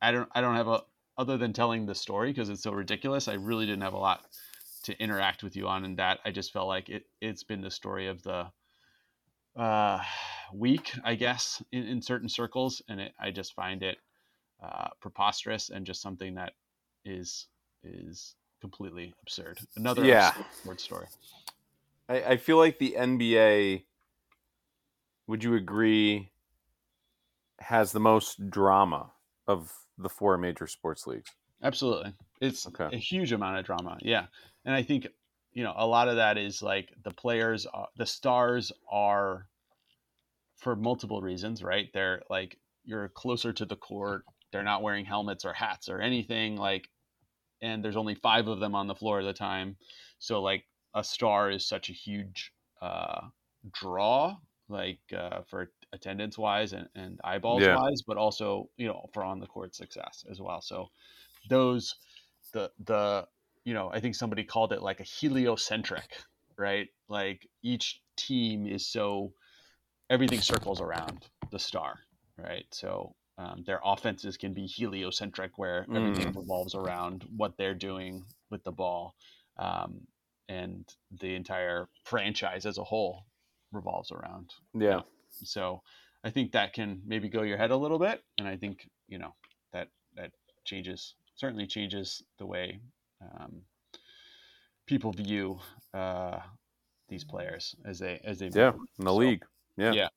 I don't. I don't have a other than telling the story because it's so ridiculous. I really didn't have a lot to interact with you on and that. I just felt like it. It's been the story of the uh, week, I guess, in, in certain circles, and it, I just find it uh, preposterous and just something that is is completely absurd. Another yeah. word story. I, I feel like the NBA. Would you agree? Has the most drama of the four major sports leagues. Absolutely, it's okay. a huge amount of drama. Yeah, and I think you know a lot of that is like the players, uh, the stars are for multiple reasons, right? They're like you're closer to the court they're not wearing helmets or hats or anything like and there's only five of them on the floor at the time so like a star is such a huge uh, draw like uh, for attendance wise and, and eyeballs yeah. wise but also you know for on the court success as well so those the the you know i think somebody called it like a heliocentric right like each team is so everything circles around the star right so um, their offenses can be heliocentric, where everything mm. revolves around what they're doing with the ball, um, and the entire franchise as a whole revolves around. Yeah. So I think that can maybe go your head a little bit, and I think you know that that changes certainly changes the way um, people view uh, these players as they as they Yeah, move. in the So, league. Yeah. Yeah.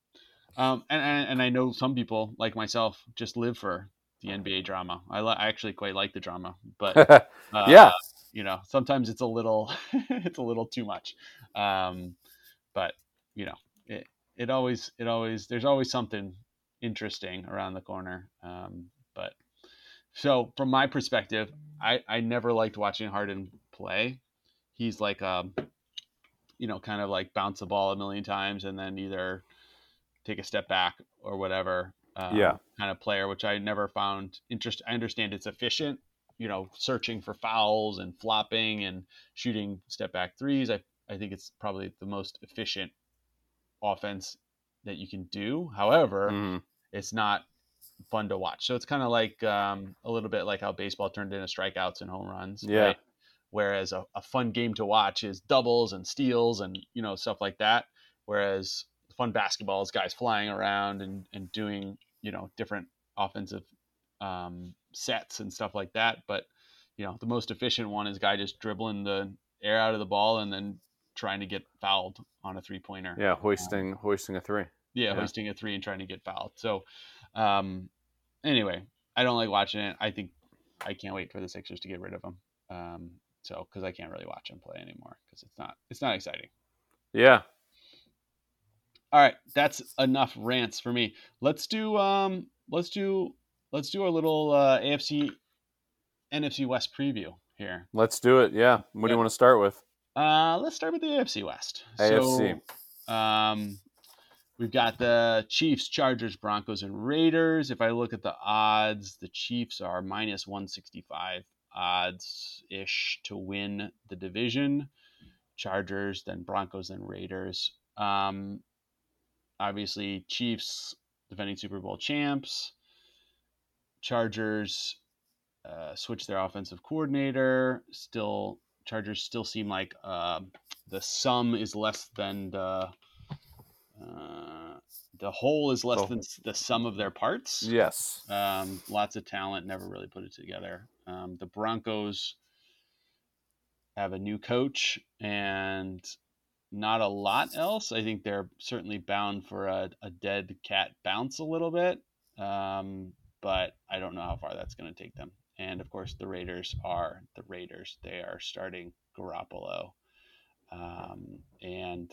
Um, and, and and I know some people like myself just live for the NBA drama. I, li- I actually quite like the drama, but [laughs] uh, yeah. you know sometimes it's a little [laughs] it's a little too much. Um, but you know it it always it always there's always something interesting around the corner. Um, but so from my perspective, I I never liked watching Harden play. He's like um you know kind of like bounce the ball a million times and then either take a step back or whatever. Um, Yeah. kind of player, which I never found interest. I understand it's efficient, you know, searching for fouls and flopping and shooting step back threes. I, I think it's probably the most efficient offense that you can do. However, Mhm. it's not fun to watch. So it's kind of like um, a little bit like how baseball turned into strikeouts and home runs. Yeah. Whereas a, a fun game to watch is doubles and steals and you know stuff like that. Whereas fun basketball is guys flying around and, and doing you know different offensive um, sets and stuff like that. But you know the most efficient one is guy just dribbling the air out of the ball and then trying to get fouled on a three pointer Yeah. Hoisting hoisting a three. yeah, Yeah. hoisting a three and trying to get fouled. So, um, anyway, I don't like watching it. I think I can't wait for the Sixers to get rid of him. Um, so because I can't really watch him play anymore because it's not it's not exciting. Yeah. All right, that's enough rants for me. Let's do um let's do let's do a little uh, AFC NFC West preview here. Let's do it. Yeah. What do you want to start with? Uh, let's start with the AFC West. AFC. So, um, we've got the Chiefs, Chargers, Broncos, and Raiders. If I look at the odds, the Chiefs are minus 165 odds ish to win the division. Chargers, then Broncos, then Raiders. Um, obviously, Chiefs, defending Super Bowl champs. Chargers uh, switched their offensive coordinator. Still, Chargers still seem like uh, the sum is less than the the whole is less than the sum of their parts. Yes. Um, lots of talent, never really put it together. Um, the Broncos have a new coach and not a lot else. I think they're certainly bound for a, a dead cat bounce a little bit, um, but I don't know how far that's going to take them. And of course, the Raiders are the Raiders. They are starting Garoppolo, um, and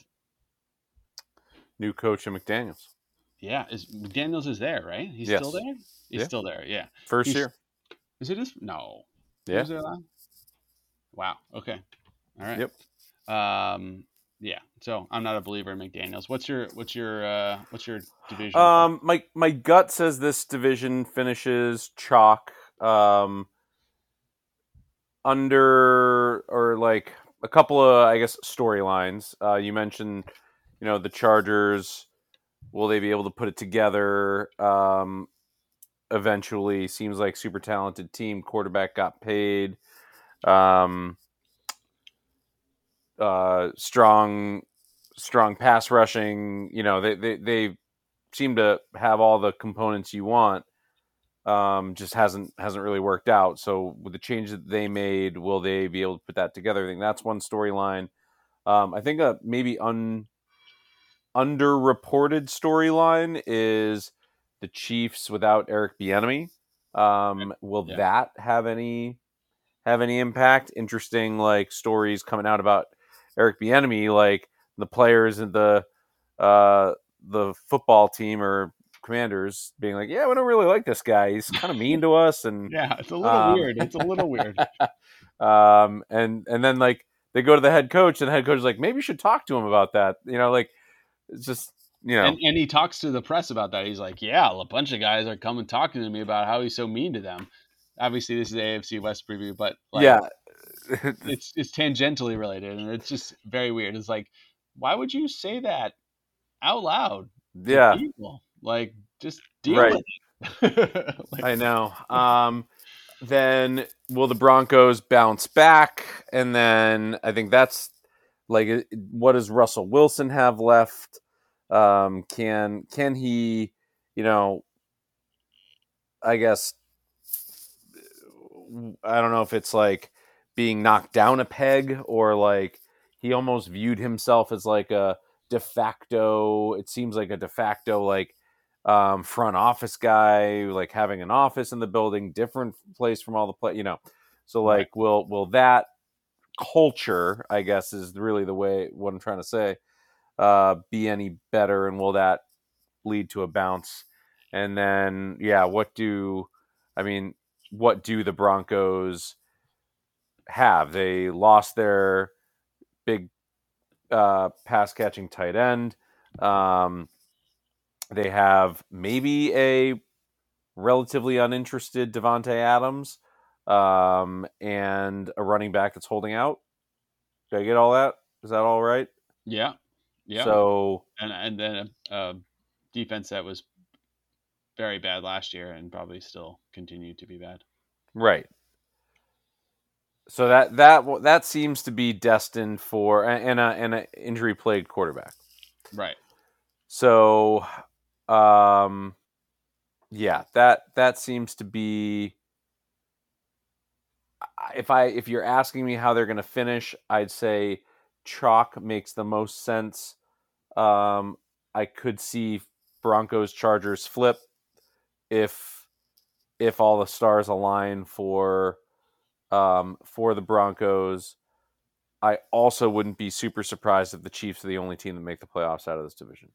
New coach in McDaniels. yeah, is McDaniel's is there, right? He's Yes. still there. He's Yeah. still there. Yeah. First He's- year. Is it his? No. Yeah. Wow. Okay. All right. Yep. Um. Yeah. So I'm not a believer in McDaniel's. What's your What's your uh What's your division? Um, my my gut says this division finishes chalk. Um, under or like a couple of I guess storylines. Uh, you mentioned, you know, the Chargers. Will they be able to put it together? Um, eventually, seems like super talented team. Quarterback got paid. Um, uh, strong, strong pass rushing. You know, they they they seem to have all the components you want. Um, just hasn't hasn't really worked out. So with the change that they made, will they be able to put that together? I think that's one storyline. Um, I think a maybe un underreported storyline is the Chiefs without Eric Bieniemy. Um, will Yeah. that have any have any impact? Interesting, like stories coming out about Eric Bieniemy, like the players and the uh, the football team or commanders being like, "Yeah, we don't really like this guy. He's [laughs] kind of mean to us." And yeah, it's a little um, weird. It's a little weird. [laughs] um, and and then like they go to the head coach, and the head coach is like, "Maybe you should talk to him about that." You know, like it's just you know, And, and he talks to the press about that. He's like, "Yeah, a bunch of guys are coming talking to me about how he's so mean to them." Obviously, this is AFC West preview, but like, yeah, [laughs] it's it's tangentially related, and it's just very weird. It's like, why would you say that out loud? yeah. people? Like, just deal Right. with it. [laughs] Like, I know. Um, then will the Broncos bounce back? And then I think that's like, uh, what does Russell Wilson have left? Um, can can he, you know, I guess I don't know if it's like being knocked down a peg or like he almost viewed himself as like a de facto it seems like a de facto like um, front office guy like having an office in the building different place from all the play you know so like Right. will will that culture i guess is really the way what i'm trying to say uh be any better and will that lead to a bounce? And then yeah what do i mean what do the broncos have? They lost their big uh pass catching tight end. Um they have maybe a relatively uninterested davante adams um, and a running back that's holding out. Did I get all that? Is that all right? Yeah, yeah. So and and then a uh, defense that was very bad last year and probably still continue to be bad. right. So that that that seems to be destined for and a and an injury plagued quarterback. Right. So, um, yeah, that that seems to be. If I if you're asking me how they're going to finish, I'd say chalk makes the most sense. Um, I could see Broncos Chargers flip if if all the stars align for um, for the Broncos. I also wouldn't be super surprised if the Chiefs are the only team that make the playoffs out of this division.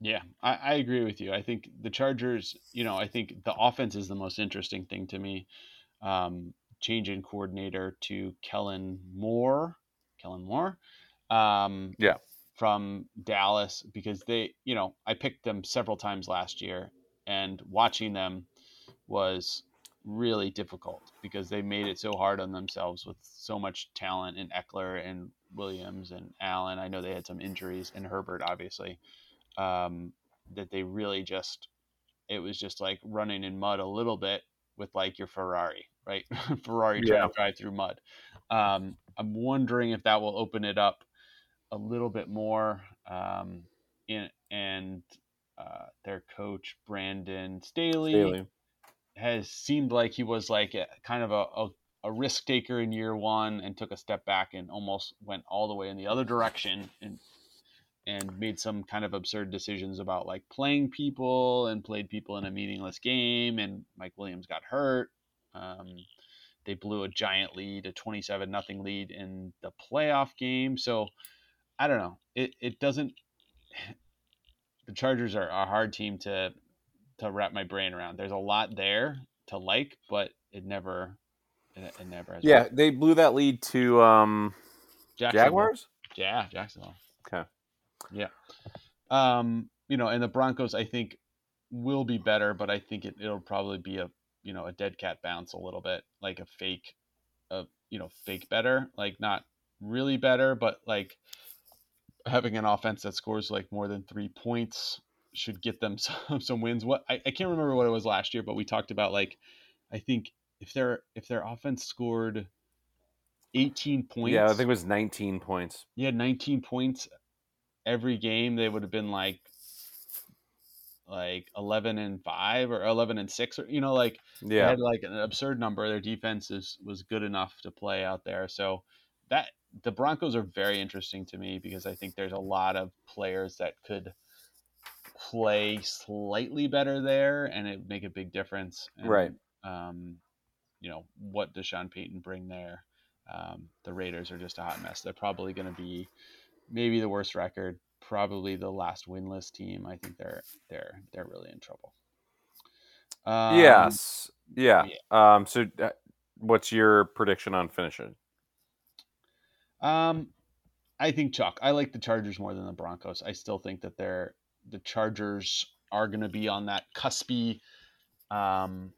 Yeah, I, I agree with you. I think the Chargers, you know, I think the offense is the most interesting thing to me. Um, change in coordinator to Kellen Moore, Kellen Moore, um, Yeah. from Dallas because they, you know, I picked them several times last year, and watching them was really difficult because they made it so hard on themselves with so much talent in Ekeler and Williams and Allen. I know they had some injuries and Herbert, obviously um, that they really just it was just like running in mud a little bit with like your Ferrari, right? [laughs] Ferrari trying to drive through mud. Um, I'm wondering if that will open it up a little bit more. Um, in, and uh, their coach Brandon Staley, Staley. has seemed like he was like a, kind of a, a, a risk taker in year one and took a step back and almost went all the way in the other direction and and made some kind of absurd decisions about like playing people and played people in a meaningless game and Mike Williams got hurt. Um, they blew a giant lead, a 27 nothing lead in the playoff game. So I don't know. It it doesn't [sighs] the Chargers are a hard team to to wrap my brain around. There's a lot there to like, but it never it, it never has Yeah, they blew that lead to um, Jaguars. Yeah, Jacksonville. Okay. Yeah. Um, you know, and the Broncos I think will be better, but I think it, it'll probably be a you know, a dead cat bounce a little bit, like a fake a you know, fake better, like not really better, but like having an offense that scores like more than three points should get them [laughs] some, some wins. What I, I can't remember what it was last year, but we talked about like I think if their if their offense scored 18 points Yeah, I think it was 19 points. Yeah, 19 points every game they would have been like like 11 and 5 or 11 and 6 or you know like they Yeah, had like an absurd number their defense is, was good enough to play out there so that the broncos are very interesting to me because i think there's a lot of players that could play slightly better there and it make a big difference and, Right. um you know what does sean payton bring there um, the raiders are just a hot mess they're probably going to be maybe the worst record, probably the last winless team. I think they're they're they're really in trouble. Um, yes, yeah. Um, so, uh, what's your prediction on finishing? Um, I think chalk. I like the Chargers more than the Broncos. I still think that they're the Chargers are going to be on that cuspy. Um,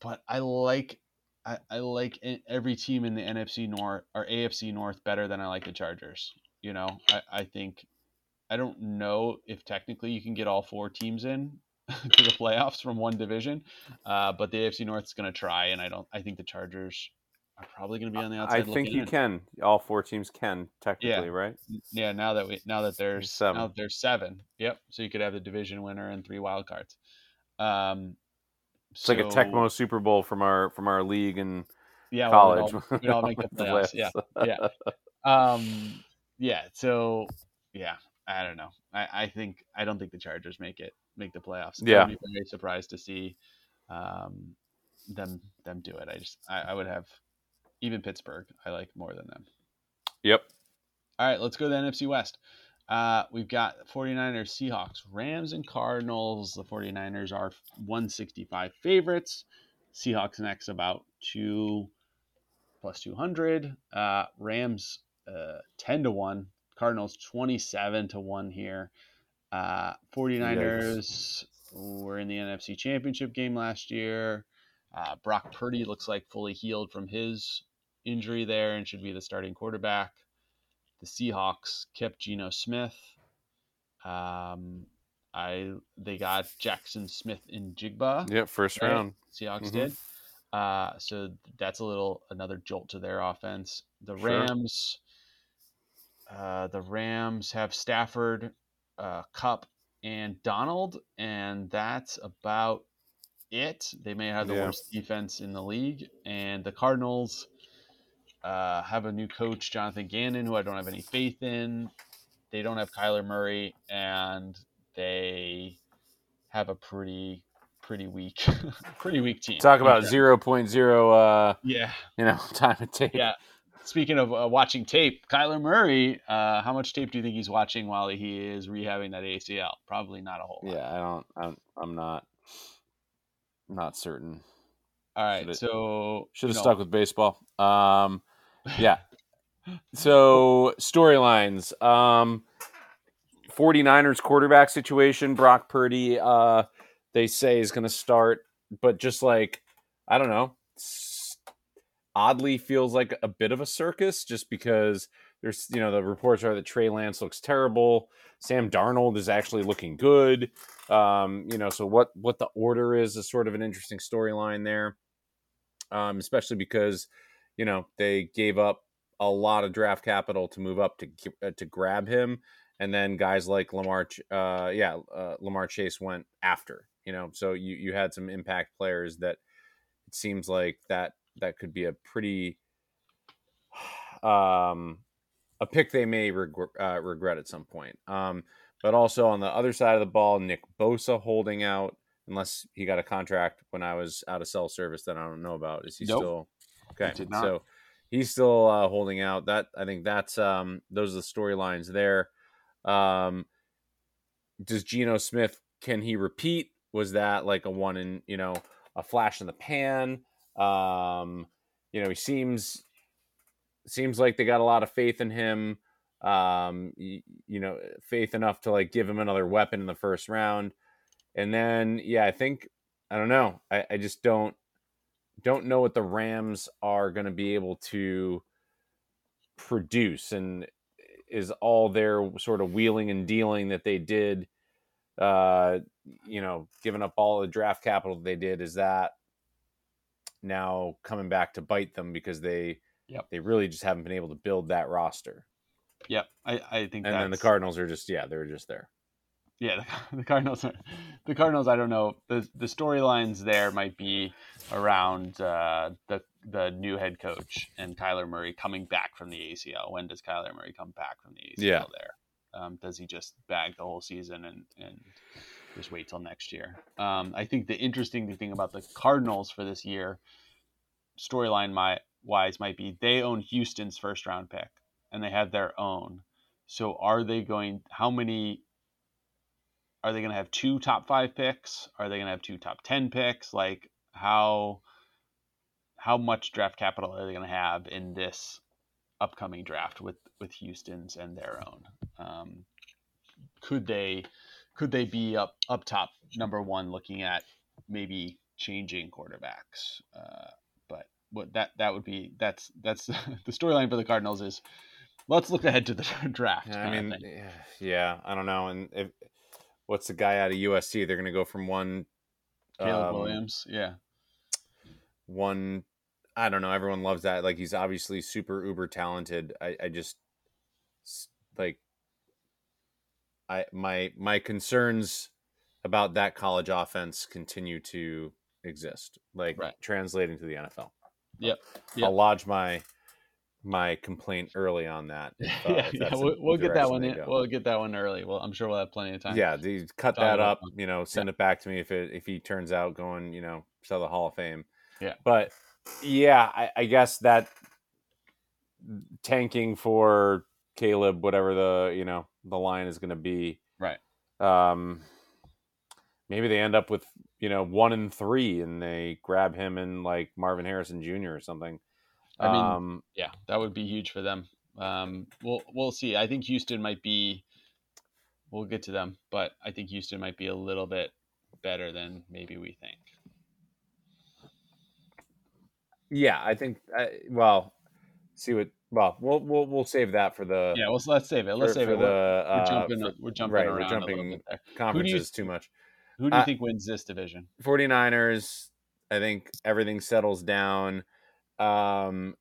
but I like I, I like every team in the NFC North or AFC North better than I like the Chargers. You know, I, I think I don't know if technically you can get all four teams in [laughs] to the playoffs from one division, uh, but the AFC North is going to try, and I don't. I think the Chargers are probably going to be on the outside. I think you in. can. All four teams can technically, right? Yeah, now that we now that there's seven. now that there's seven. Yep. So you could have the division winner and three wild cards. Um, It's like a Tecmo Super Bowl from our from our league and yeah, college. Well, we'd, all, we'd all make up [laughs] the playoffs. Yeah, yeah, um, yeah. So yeah, I don't know. I, I think I don't think the Chargers make it make the playoffs. Yeah. I'd be very surprised to see um, them them do it. I just I, I would have even Pittsburgh. I like more than them. Yep. All right, let's go to the NFC West. Uh, we've got 49ers, Seahawks, Rams, and Cardinals. The 49ers are 165 favorites. Seahawks next about two plus 200. Uh, Rams uh, 10 to 1. Cardinals 27 to 1 here. Uh, 49ers were in the NFC Championship game last year. Uh, Brock Purdy looks like fully healed from his injury there and should be the starting quarterback. The Seahawks kept Geno Smith. Um, I they got Jaxon Smith-Njigba. Yep. First right? round. Seahawks Mhm. did. Uh, so that's a little another jolt to their offense. The. Rams, uh, the Rams have Stafford, uh, Kupp, and Donald, and that's about it. They may have the Yeah. worst defense in the league, and the Cardinals uh, have a new coach, Jonathan Gannon, who I don't have any faith in. They don't have Kyler Murray, and they have a pretty pretty weak [laughs] pretty weak team. Talk about zero point zero. Uh, yeah you know, [laughs] time of tape. yeah. Speaking of uh, watching tape, Kyler Murray, uh, how much tape do you think he's watching while he is rehabbing that ACL? Probably not a whole lot. Yeah. I don't. I'm. I'm not. Not certain. All right, Should've- so Should have you know, stuck with baseball. Um, [laughs] yeah. So storylines. Um, 49ers quarterback situation. Brock Purdy. Uh, they say is going to start, but just like I don't know. Oddly feels like a bit of a circus, just because there's you know the reports are that Trey Lance looks terrible. Sam Darnold is actually looking good. Um, you know, so what what the order is is sort of an interesting storyline there um, especially because you know they gave up a lot of draft capital to move up to uh, to grab him, and then guys like Lamar, uh, yeah, uh, Lamar Chase went after. You know, so you you had some impact players that it seems like that that could be a pretty [sighs] um a pick they may regr- uh, regret at some point. Um, but also on the other side of the ball, Nick Bosa holding out unless he got a contract when I was out of cell service that I don't know about. Is he Nope. still okay? not. So he's still uh, holding out. That I think that's um, those are the storylines there. Um, does Geno Smith can he repeat? Was that like a one in you know a flash in the pan? Um, you know he seems seems like they got a lot of faith in him. Um, you, you know faith enough to like give him another weapon in the first round. And then, yeah, I think I don't know. I, I just don't don't know what the Rams are going to be able to produce, and is all their sort of wheeling and dealing that they did, uh, you know, giving up all the draft capital they did, is that now coming back to bite them because they Yep. they really just haven't been able to build that roster. Yep, I, I think And then the Cardinals are just yeah, they're just there. Yeah, the, [laughs] the Cardinals. Are, the Cardinals. I don't know. the The storylines there might be around uh, the the new head coach and Kyler Murray coming back from the ACL. When does Kyler Murray come back from the ACL? Yeah. There, um, does he just bag the whole season and and just wait till next year? Um, I think the interesting thing about the Cardinals for this year, storyline my wise, might be they own Houston's first round pick and they have their own. So are they going? How many? Are they going to have two top five picks? Are they going to have two top ten picks? Like how how much draft capital are they going to have in this upcoming draft with with Houston's and their own? Um, could they could they be up up top number one, looking at maybe changing quarterbacks? Uh, but what that that would be that's that's [laughs] the storyline for the Cardinals is let's look ahead to the [laughs] draft. Yeah, I mean, yeah, yeah, I don't know. And if what's the guy out of USC? They're going to go from one, Caleb um, Williams, yeah. one. I don't know. Everyone loves that. Like he's obviously super uber talented. I, I just like I my my concerns about that college offense continue to exist, like Right. translating to the NFL. Yep. Yep. I'll lodge my my complaint early on that. If, [laughs] uh, yeah, yeah, we'll, we'll get that one in. go. We'll get that one early. Well, I'm sure we'll have plenty of time. Yeah, they cut Talk that up. them. You know, send it back to me if it if he turns out going. You know, to the Hall of Fame. Yeah. but yeah, I, I guess that tanking for Caleb, whatever the you know the line is going to be. Right. Um, maybe they end up with you know one and three, and they grab him and like Marvin Harrison Jr. or something. I mean, um, Yeah, that would be huge for them. Um, we'll we'll see. I think Houston might be. We'll get to them, but I think Houston might be a little bit better than maybe we think. yeah, I think. I, well, see what. Well, we'll we'll we'll save that for the Yeah, well, let's save it. Let's for, save for it. the We're, uh, jumping. for- we're jumping right, around we're jumping little bit there. conferences too much. Who do you I- think wins this division? 49ers, I think everything settles down. Um,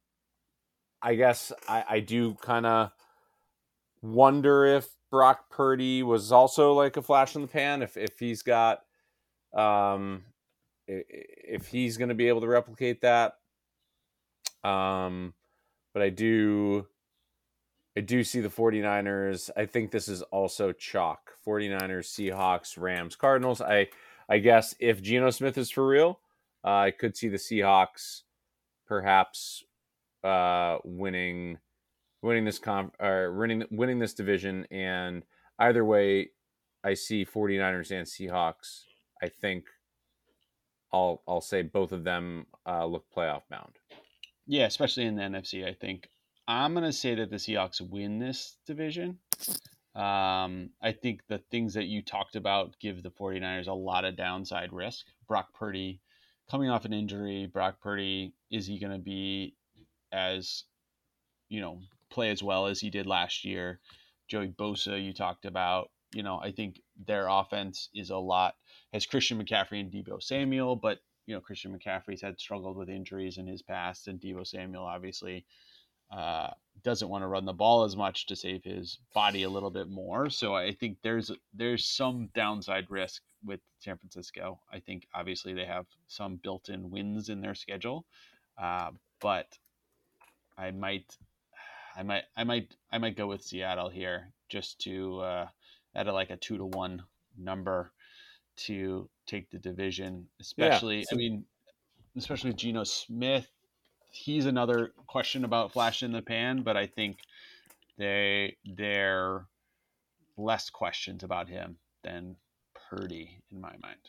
I guess I, I do kind of wonder if Brock Purdy was also like a flash in the pan. If if he's got, um, if he's going to be able to replicate that. Um, but I do. I do see the 49ers. I think this is also chalk. 49ers, Seahawks, Rams, Cardinals. I I guess if Geno Smith is for real, uh, I could see the Seahawks perhaps uh, winning winning this comp or winning winning this division and either way I see 49ers and Seahawks. I think I'll I'll say both of them uh, look playoff bound. Yeah, especially in the NFC. I think I'm gonna say that the Seahawks win this division. Um, I think the things that you talked about give the 49ers a lot of downside risk. Brock Purdy coming off an injury. Brock Purdy is he going to be as you know play as well as he did last year? Joey Bosa, you talked about. You know, I think their offense is a lot has Christian McCaffrey and Deebo Samuel, but you know Christian McCaffrey's had struggled with injuries in his past, and Deebo Samuel obviously uh, doesn't want to run the ball as much to save his body a little bit more. So I think there's there's some downside risk with San Francisco. I think obviously they have some built-in wins in their schedule, uh, but I might, I might, I might, I might go with Seattle here just to uh, a, like a two to one number to take the division. Especially, so- I mean, especially with Geno Smith he's another question about flash in the pan, but I think they they're less questions about him than Purdy in my mind.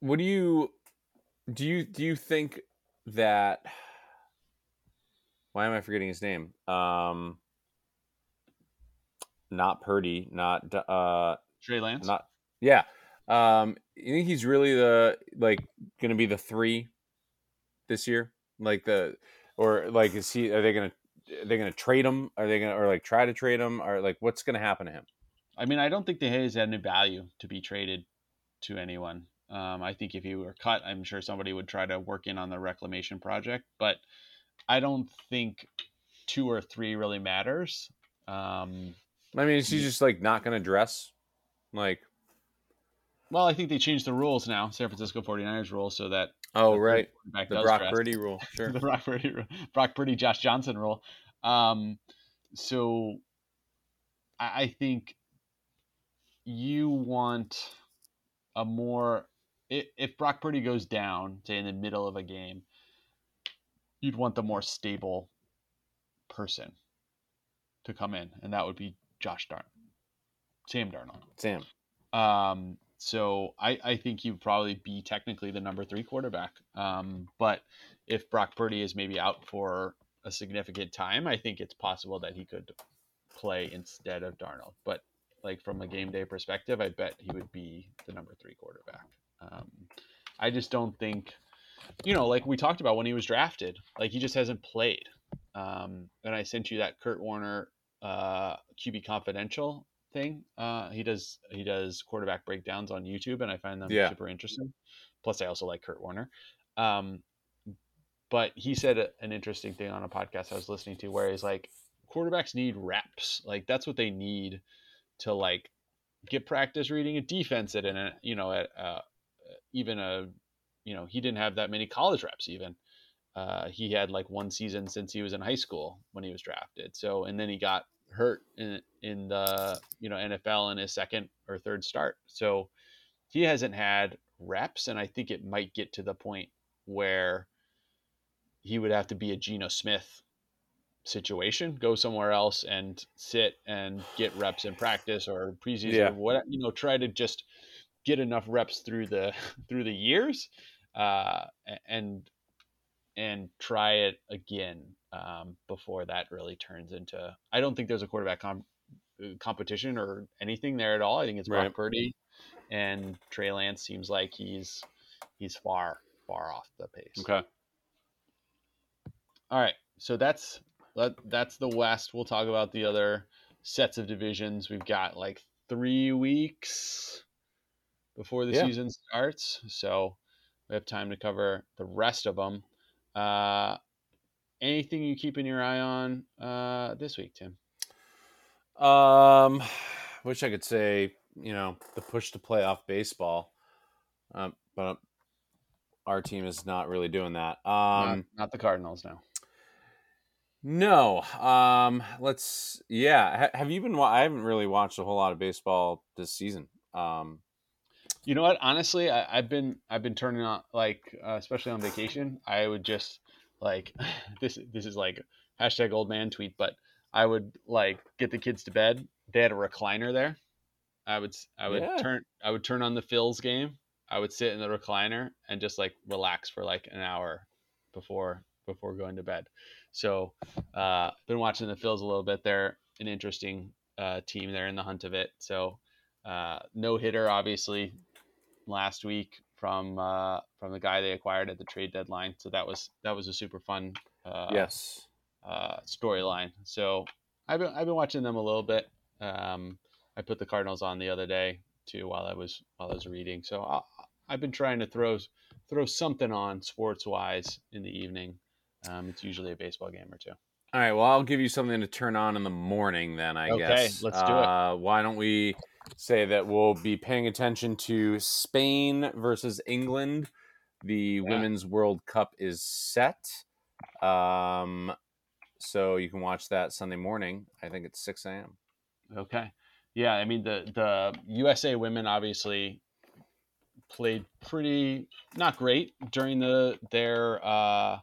What do you do you do you think that why am I forgetting his name? Um not Purdy, not uh Trey Lance. not yeah. Um you think he's really the like going to be the 3 this year? Like the or like is he are they going to are they going to trade him? Are they going to or like try to trade him or like what's going to happen to him? I mean, I don't think the Hayes has any value to be traded to anyone. Um, I think if he were cut, I'm sure somebody would try to work in on the reclamation project, but I don't think two or three really matters. Um, I mean, is he just like not going to dress? Like well, I think they changed the rules now, San Francisco 49ers rules, so that oh right, the Brock dress. Purdy rule. [laughs] Sure. the Brock Purdy, Brock Purdy, Josh Johnson rule. Um, so I, I think you want a more if, if Brock Purdy goes down, say in the middle of a game, you'd want the more stable person to come in, and that would be Josh Darn, Sam Darnold. Sam. Um, so I, I think he'd probably be technically the number three quarterback. Um, but if Brock Purdy is maybe out for a significant time, I think it's possible that he could play instead of Darnold. But like from a game day perspective, I bet he would be the number three quarterback. Um, I just don't think, you know, like we talked about when he was drafted, like he just hasn't played. Um, and I sent you that Kurt Warner uh, QB Confidential thing. Uh, he does he does quarterback breakdowns on YouTube, and I find them Yeah. super interesting. Plus, I also like Kurt Warner. Um, but he said a- an interesting thing on a podcast I was listening to, where he's like, quarterbacks need reps. Like that's what they need to like get practice reading a defense at an you know at uh, even a you know, he didn't have that many college reps even. Uh, he had like one season since he was in high school when he was drafted. So, and then he got hurt in in the you know NFL in his second or third start. So he hasn't had reps, and I think it might get to the point where he would have to be a Geno Smith situation, go somewhere else and sit and get reps in practice or preseason yeah. or what you know, try to just get enough reps through the [laughs] through the years uh, and and try it again um, before that really turns into. I don't think there's a quarterback com- uh, competition or anything there at all. I think it's Brock right. Purdy and Trey Lance seems like he's he's far far off the pace. Okay. All right, so that's that, that's the West. We'll talk about the other sets of divisions. We've got like three weeks before the yeah. season starts, so we have time to cover the rest of them. Uh, anything you keeping your eye on uh, this week, Tim? Um, wish I could say you know the push to playoff baseball, um, but our team is not really doing that. Um, not, not the Cardinals now. No. Um, let's. Yeah. have you been? I haven't really watched a whole lot of baseball this season. Um, you know what? Honestly, I, have been I've been turning on like uh, especially on vacation. I would just like [sighs] this. This is like hashtag old man tweet, but I would like get the kids to bed. They had a recliner there. I would I would yeah. turn I would turn on the Phils game. I would sit in the recliner and just like relax for like an hour before before going to bed. So, uh, been watching the Phils a little bit. They're an interesting uh, team. They're in the hunt of it. So, uh, no hitter obviously last week from uh, from the guy they acquired at the trade deadline. So that was that was a super fun uh, yes uh, storyline. So I've been I've been watching them a little bit. Um, I put the Cardinals on the other day too while I was while I was reading. So I, I've been trying to throw throw something on sports wise in the evening. Um, it's usually a baseball game or two. All right. Well, I'll give you something to turn on in the morning then, I okay, guess. let's do uh, it. Why don't we say that we'll be paying attention to Spain versus England? The yeah. Women's World Cup is set. Um, so you can watch that Sunday morning. I think it's 6 a.m. Okay. Yeah. I mean, the, the USA women obviously played pretty, not great during the their, uh,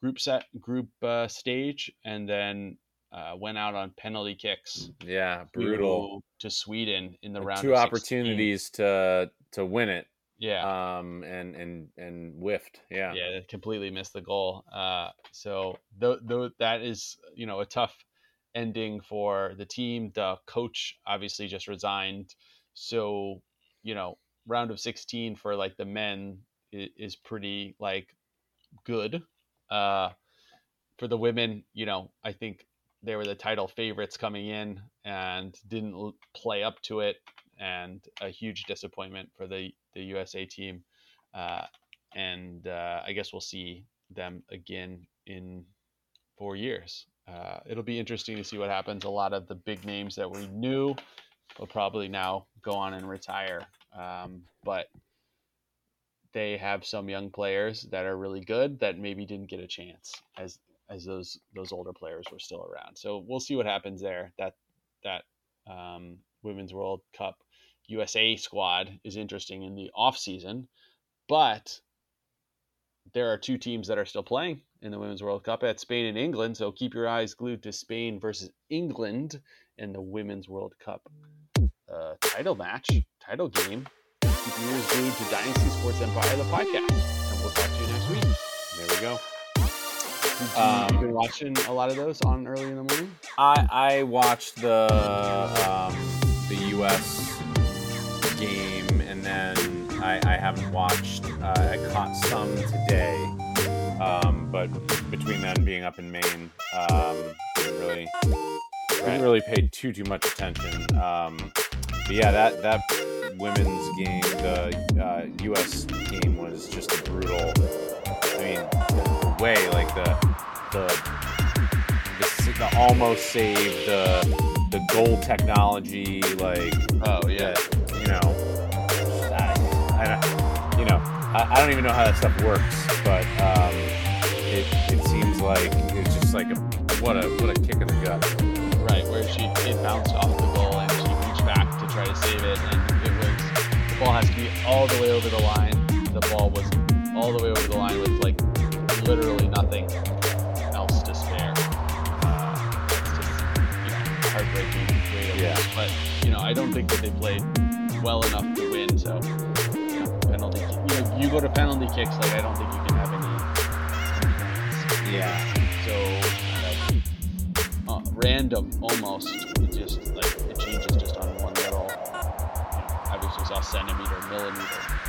group set group uh, stage, and then uh, went out on penalty kicks. Yeah, brutal to Sweden in the round. Two opportunities to to win it. Yeah. Um. And and and whiffed. Yeah. Yeah. Completely missed the goal. Uh. So though though that is you know a tough ending for the team. The coach obviously just resigned. So you know round of 16 for like the men is, is pretty like good uh, for the women, you know, I think they were the title favorites coming in and didn't play up to it, and a huge disappointment for the the USA team. Uh, and uh, I guess we'll see them again in four years. Uh, it'll be interesting to see what happens. A lot of the big names that we knew will probably now go on and retire. Um, but they have some young players that are really good that maybe didn't get a chance as as those those older players were still around. So we'll see what happens there. That that um, Women's World Cup USA squad is interesting in the off season, but there are two teams that are still playing in the Women's World Cup at Spain and England. So keep your eyes glued to Spain versus England in the Women's World Cup uh, title match, title game Keep your ears glued to Dynasty Sports Empire, the podcast. And we'll talk to you next week. There we go. Um, been watching a lot of those on early in the morning? I I watched the um, the U.S. game, and then I, I haven't watched. Uh, I caught some today, um, but between then being up in Maine, um, didn't really didn't really pay too too much attention. Um, but yeah, that that women's game, the uh, U.S. game was just brutal. I mean, the way like the the the, the almost save, the the goal technology, like oh yeah, the, you know, I, I, you know, I, I don't even know how that stuff works, but um, it, it seems like it's just like a what a what a kick in the gut. Right, where she it bounced off the goal and she reached back to try to save it, and it was the ball has to be all the way over the line. The ball was all the way over the line with like literally nothing else to spare. Uh, it's just you know heartbreaking way to Yeah. lose. But you know I don't think that they played well enough to win. So you know, penalty, you know, you go to penalty kicks like I don't think you can have any. Yeah. So kind of uh, random almost. It just like it changes just on one little, you know, obviously it's a centimeter, millimeter